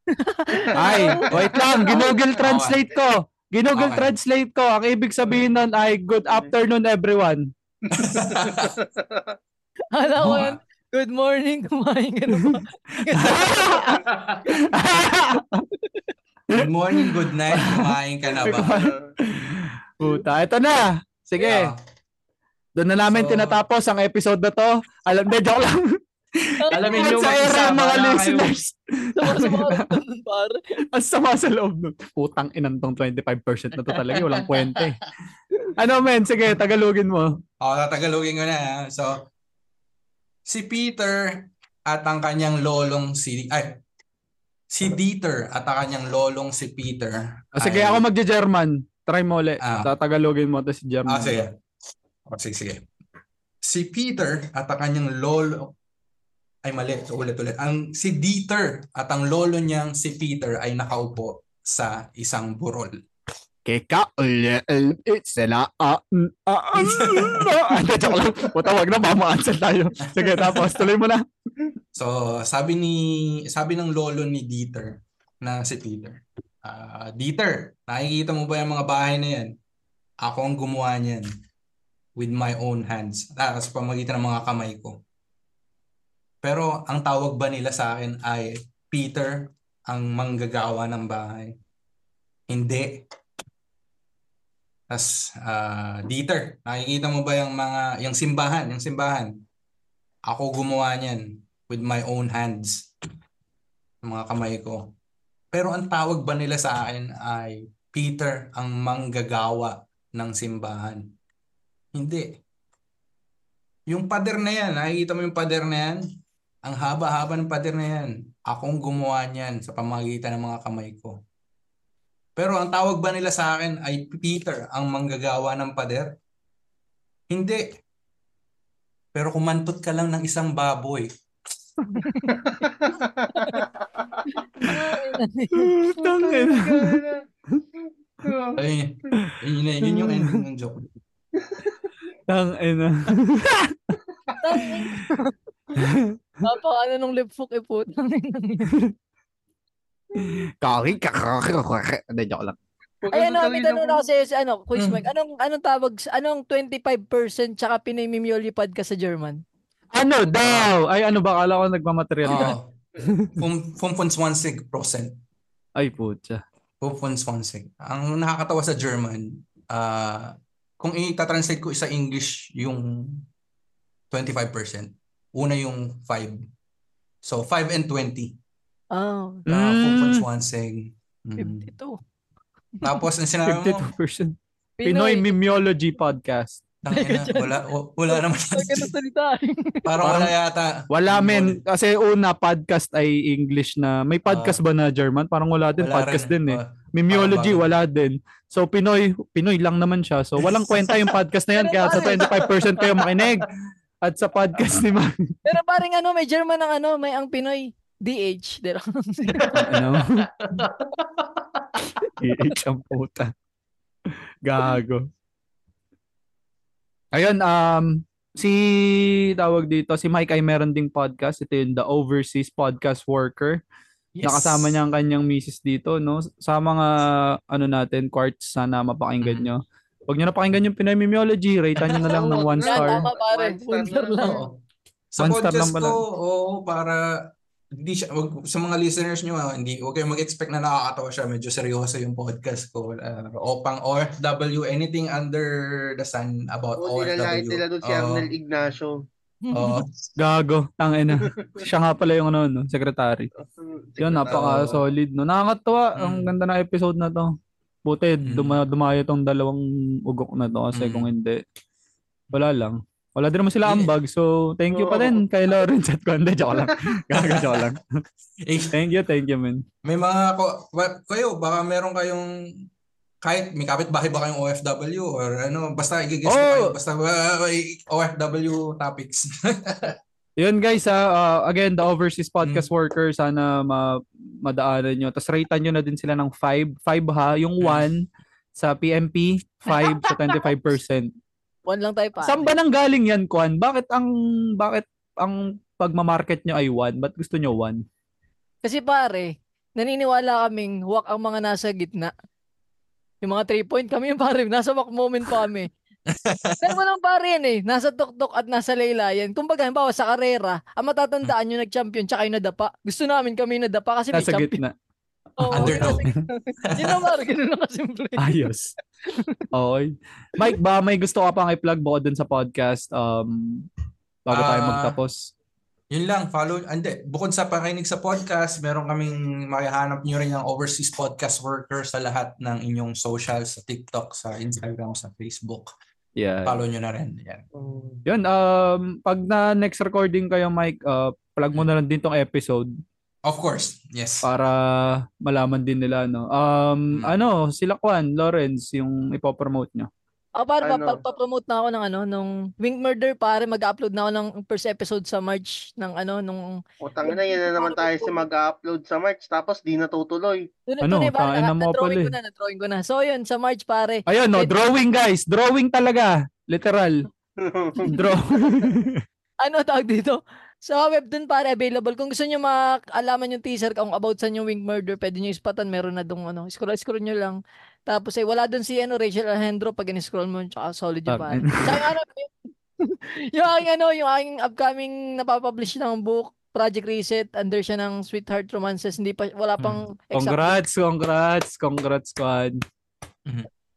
Ay, wait lang. Ginugol translate ko. Ginugol Okay. translate ko. Ang ibig sabihin nun ay good afternoon everyone. Hala ko yan. Good morning, kumain ka na ba? Good morning, good night. Kumain ka na ba? Puta, ito na. Sige. Yeah. Doon na namin So- tinatapos ang episode na to. Alam, de, joke lang. Alamin nyo sa era mag-isa, mga listeners. Ang sama sa loob nun. Putang inan tong 25% na to talaga. Walang kwenta eh. Ano men? Sige, tagalogin mo. O, tatagalogin ko na. ha. So, si Peter at ang kanyang lolong si... Ay, si Dieter at ang kanyang lolong si Peter. O, sige, ay- ako magje-German. Try mo ulit. Ah. Tatagalogin mo to si German. Ah, sige. O, sige, sige. Si Peter at ang kanyang lolo... Ay, mali. Ulit-ulit. Ang, si Dieter at ang lolo niyang si Peter ay nakaupo sa isang burol. Ulit sila ah mm, ah ah, ah. Hindi, joke lang. Puta, wag na mama-answer tayo. Sige, tapos tuloy mo na. So, sabi ni sabi ng lolo ni Dieter na si Peter. Ah, Dieter, nakikita mo ba yung mga bahay na yan? Ako ang gumawa niyan with my own hands. Ah, sa pamagitan ng mga kamay ko. Pero ang tawag ba nila sa akin ay Peter ang manggagawa ng bahay? Hindi. As Dieter, nakikita mo ba yung mga yung simbahan, yung simbahan? Ako gumawa niyan with my own hands. Mga kamay ko. Pero ang tawag ba nila sa akin ay Peter ang manggagawa ng simbahan? Hindi. Yung pader na yan, nakikita mo yung pader na yan? Ang haba-haba ng pader na yan. Akong gumawa niyan sa pamagitan ng mga kamay ko. Pero ang tawag ba nila sa akin ay Peter ang manggagawa ng pader? Hindi. Pero kumantot ka lang ng isang baboy. Putang ina. Ay, yun, yun, yun yung ending ng joke. Tang ina. Papa, ano nung lip hook eh, yan. Kaki kakaki. Hindi, joke lang. Ay, ano, may tanong na kasi sa ano, quiz Mm. mic. Anong, anong tawag, anong 25% tsaka Pinoy Mimioli podcast sa German? Ano daw? Ay, ano ba? Kala ko nagmamaterial ka. Oo. Fum- 25% percent. Ay, putya. 25%. Ang nakakatawa sa German, ah kung i-translate ko sa English yung 25%, una yung 5. So, 5 and 20. Oh, Na Mm. 25%. Mm. 52. Tapos, ang sinabi mo, 52%. Pinoy Mimiology Podcast. tangina, wala, wa- wala naman. Salita. Parang wala yata. Wala men. Kasi una, podcast ay English na. May podcast ba na German? Parang wala din. Wala podcast rin. din eh. Ah, Mimiology, wala din. So, Pinoy, Pinoy lang naman siya. So, walang kwenta yung podcast na yan. Kaya sa 25% kayo makinig. At sa podcast ni Man. Pero parang ano, may German ng ano, may ang Pinoy. DH. Ano? I-H ang puta. Gago. Ayun, um, si tawag dito, si Mike ay meron ding podcast. Ito yung The Overseas Podcast Worker. Yes. Nakasama niya ang kanyang misis dito, no? Sa mga, ano natin, quartz, sana mapakinggan Mhm. nyo. Huwag nyo na pakinggan yung Pinoy Mimiology. Rate nyo na lang ng one star. tama pare. One star One star na. lang. Oo. Sa One star lang pala. ko, oo, para hindi siya, wag, sa mga listeners nyo, ah, hindi, huwag kayong mag-expect na nakakatawa siya. Medyo seryoso yung podcast ko. Uh, o pang OFW, anything under the sun about O, nilalait OFW. nila doon si. Arnel Ignacio. Oo. Gago. Tangina. Siya nga pala yung ano, no? Secretary. Yun, napaka-solid. No? Nakakatawa. Ang Mm. ganda ng episode na to. Buti, Mm. duma- dumayo tong dalawang ugok na to kasi Mm. kung hindi, wala lang. Wala din naman sila ambag. So, thank you pa din kay Lawrence at Conde. Joke lang. Gago, joke lang. Eh, Thank you, thank you, man. may mga, ko, kayo, baka meron kayong, kahit may kapitbahay ba kayong OFW or ano, basta ko Oh! kayo, basta uh, OFW topics. Yun guys, ah, ah, again, the Overseas Podcast Workers, sana ma madaanan nyo. Tapos ratean nyo na din sila ng 5. 5 ha, yung 1 sa PMP, 5 sa 25%. One lang tayo pa. Saan ba nang galing yan, Kwan? Bakit ang bakit ang pagmamarket nyo ay 1? Ba't gusto nyo 1? Kasi pare, naniniwala kaming wak ang mga nasa gitna. Yung mga 3 point kami yung pare, nasa wak moment pa kami. Pero walang pare yan eh. Nasa tuktok at nasa laylayan. Kumbaga, halimbawa sa karera, ang matatandaan yung nag-champion tsaka yung nadapa. Gusto namin kami yung nadapa kasi may Nasa champion. gitna. Oo, Underdog. yun na pare, ganun na kasimple. Ayos. Okay. Mike, ba may gusto ka pang i-plug bukod dun sa podcast um, bago tayo Ah, magtapos? Yun lang, follow. Ande, bukod sa pakinig sa podcast, meron kaming makihanap nyo rin ang Overseas Podcast Workers sa lahat ng inyong socials, sa TikTok, sa Instagram, sa Facebook. Yeah. Follow nyo na rin. Yan. Yun, um, pag na next recording kayo, Mike, uh, plug mo na lang din tong episode Of course, yes. para malaman din nila, no? Um, Hmm. ano, sila Kwan, Lawrence, yung ipopromote nyo. Ako pare, Ano? pa- pa-promote na ako ng ano, nung Wing Murder pare, mag-upload na ako ng first episode sa March ng ano, nung Utang na yan na naman tayo si mag-upload sa March tapos di natutuloy. Doon Ano, tunay ba? kain na mo Na-drawing pala ko eh. na, na-drawing ko na. So yun, sa March pare. Ayun, no, drawing guys. Drawing talaga. Literal. Draw. Ano tawag dito? Sa webtoon pare, available. Kung gusto nyo makalaman yung teaser kung about sa yung Wing Murder, pwede nyo ispatan. Meron na dong ano. Scroll, scroll nyo lang. Tapos eh, wala doon si ano, Rachel Alejandro pag in-scroll mo. Tsaka solid yung. Tsaka yung ano, yung aking ano, yung aking upcoming napapublish ng book, Project Reset, under siya ng Sweetheart Romances. Hindi pa, wala pang exact. Congrats, congrats, congrats, Kwan.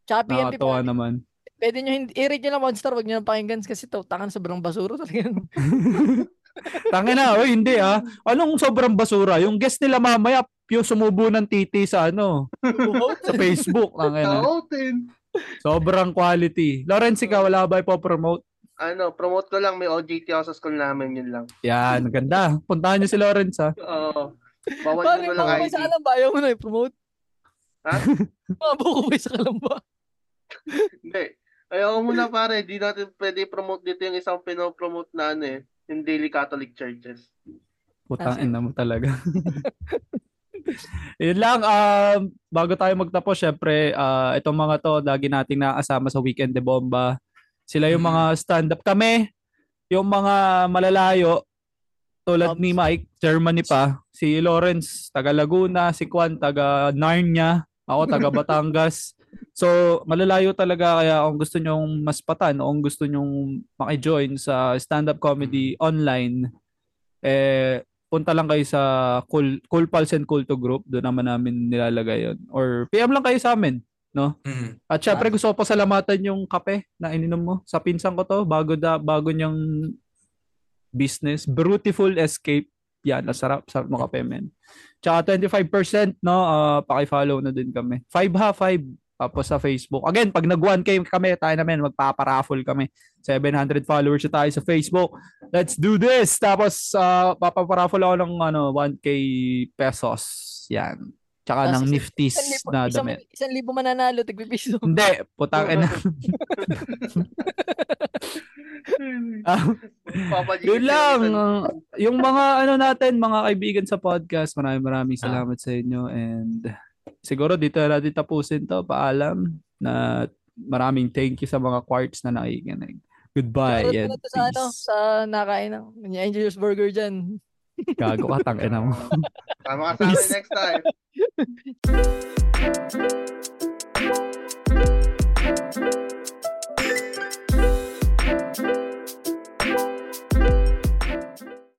Tsaka PMP pare. naman. Pwede nyo, hindi, i-rate nyo lang one star, wag nyo lang pakinggan kasi to, tangan sobrang basura talaga. Tangin na, oy, hindi ah. Anong sobrang basura? Yung guest nila mamaya, yung sumubo ng titi sa ano, sa Facebook. Tangin na. Kautin. Sobrang quality. Lawrence, ikaw, wala ba ipopromote? Ano, promote ko lang may OJT ako sa school namin yun lang. Yan, ganda. Puntahan niyo si Lawrence ha. Oo. Bawal Pare, mo lang ID. sa kalamba, ayaw mo na i-promote. Ha? Mga buko may sa kalamba. Hindi. Ayaw mo na pare, di natin pwede promote dito yung isang pinopromote na ano eh, yung Daily Catholic Churches. Putangin na mo talaga. Yun lang, um, bago tayo magtapos, syempre, ah, itong mga to, lagi nating nakasama sa Weekend de Bomba. Sila yung Mm. mga stand-up. Kami, yung mga malalayo, tulad ni Mike, Germany pa. Si Lawrence, taga Laguna. Si Juan, taga Narnia. Ako, taga Batangas. So, malalayo talaga. Kaya kung gusto nyong maspatan o kung gusto nyong makijoin sa stand-up comedy online, eh, punta lang kayo sa Cool, cool Pulse and Cool to Group. Doon naman namin nilalagay yun. Or PM lang kayo sa amin. Mhm. At syempre gusto ko pasalamatan yung kape na ininom mo. Sa pinsan ko to, bago da bago niyang business, Beautiful Escape. Yan, nasarap sarap ng kape, men. Tsaka 25%, no, ah, paki-follow na din kami. 5 ha, 5. Tapos sa Facebook. Again, pag nag 1K kami, tayo namin, magpaparaffle kami. 700 followers na tayo sa Facebook. Let's do this! Tapos, uh, papaparaffle ako ng ano, 1K pesos. Yan. Tsaka Tapos ng isang- nifties Isang libo, na isang, damit. isang libo mananalo, tigpipiso. Hindi, putang ina. Ah, Papa G. Yun lang. uh, yung mga ano natin, mga kaibigan sa podcast, maraming maraming Ah. salamat sa inyo and siguro dito na natin tapusin to. Paalam na maraming thank you sa mga quarts na nakikinig. Goodbye Shoutout and sa ano, sa nakain ng ni Angel's Burger dyan. Gago ka, tangina mo. Tama ka sa akin next time.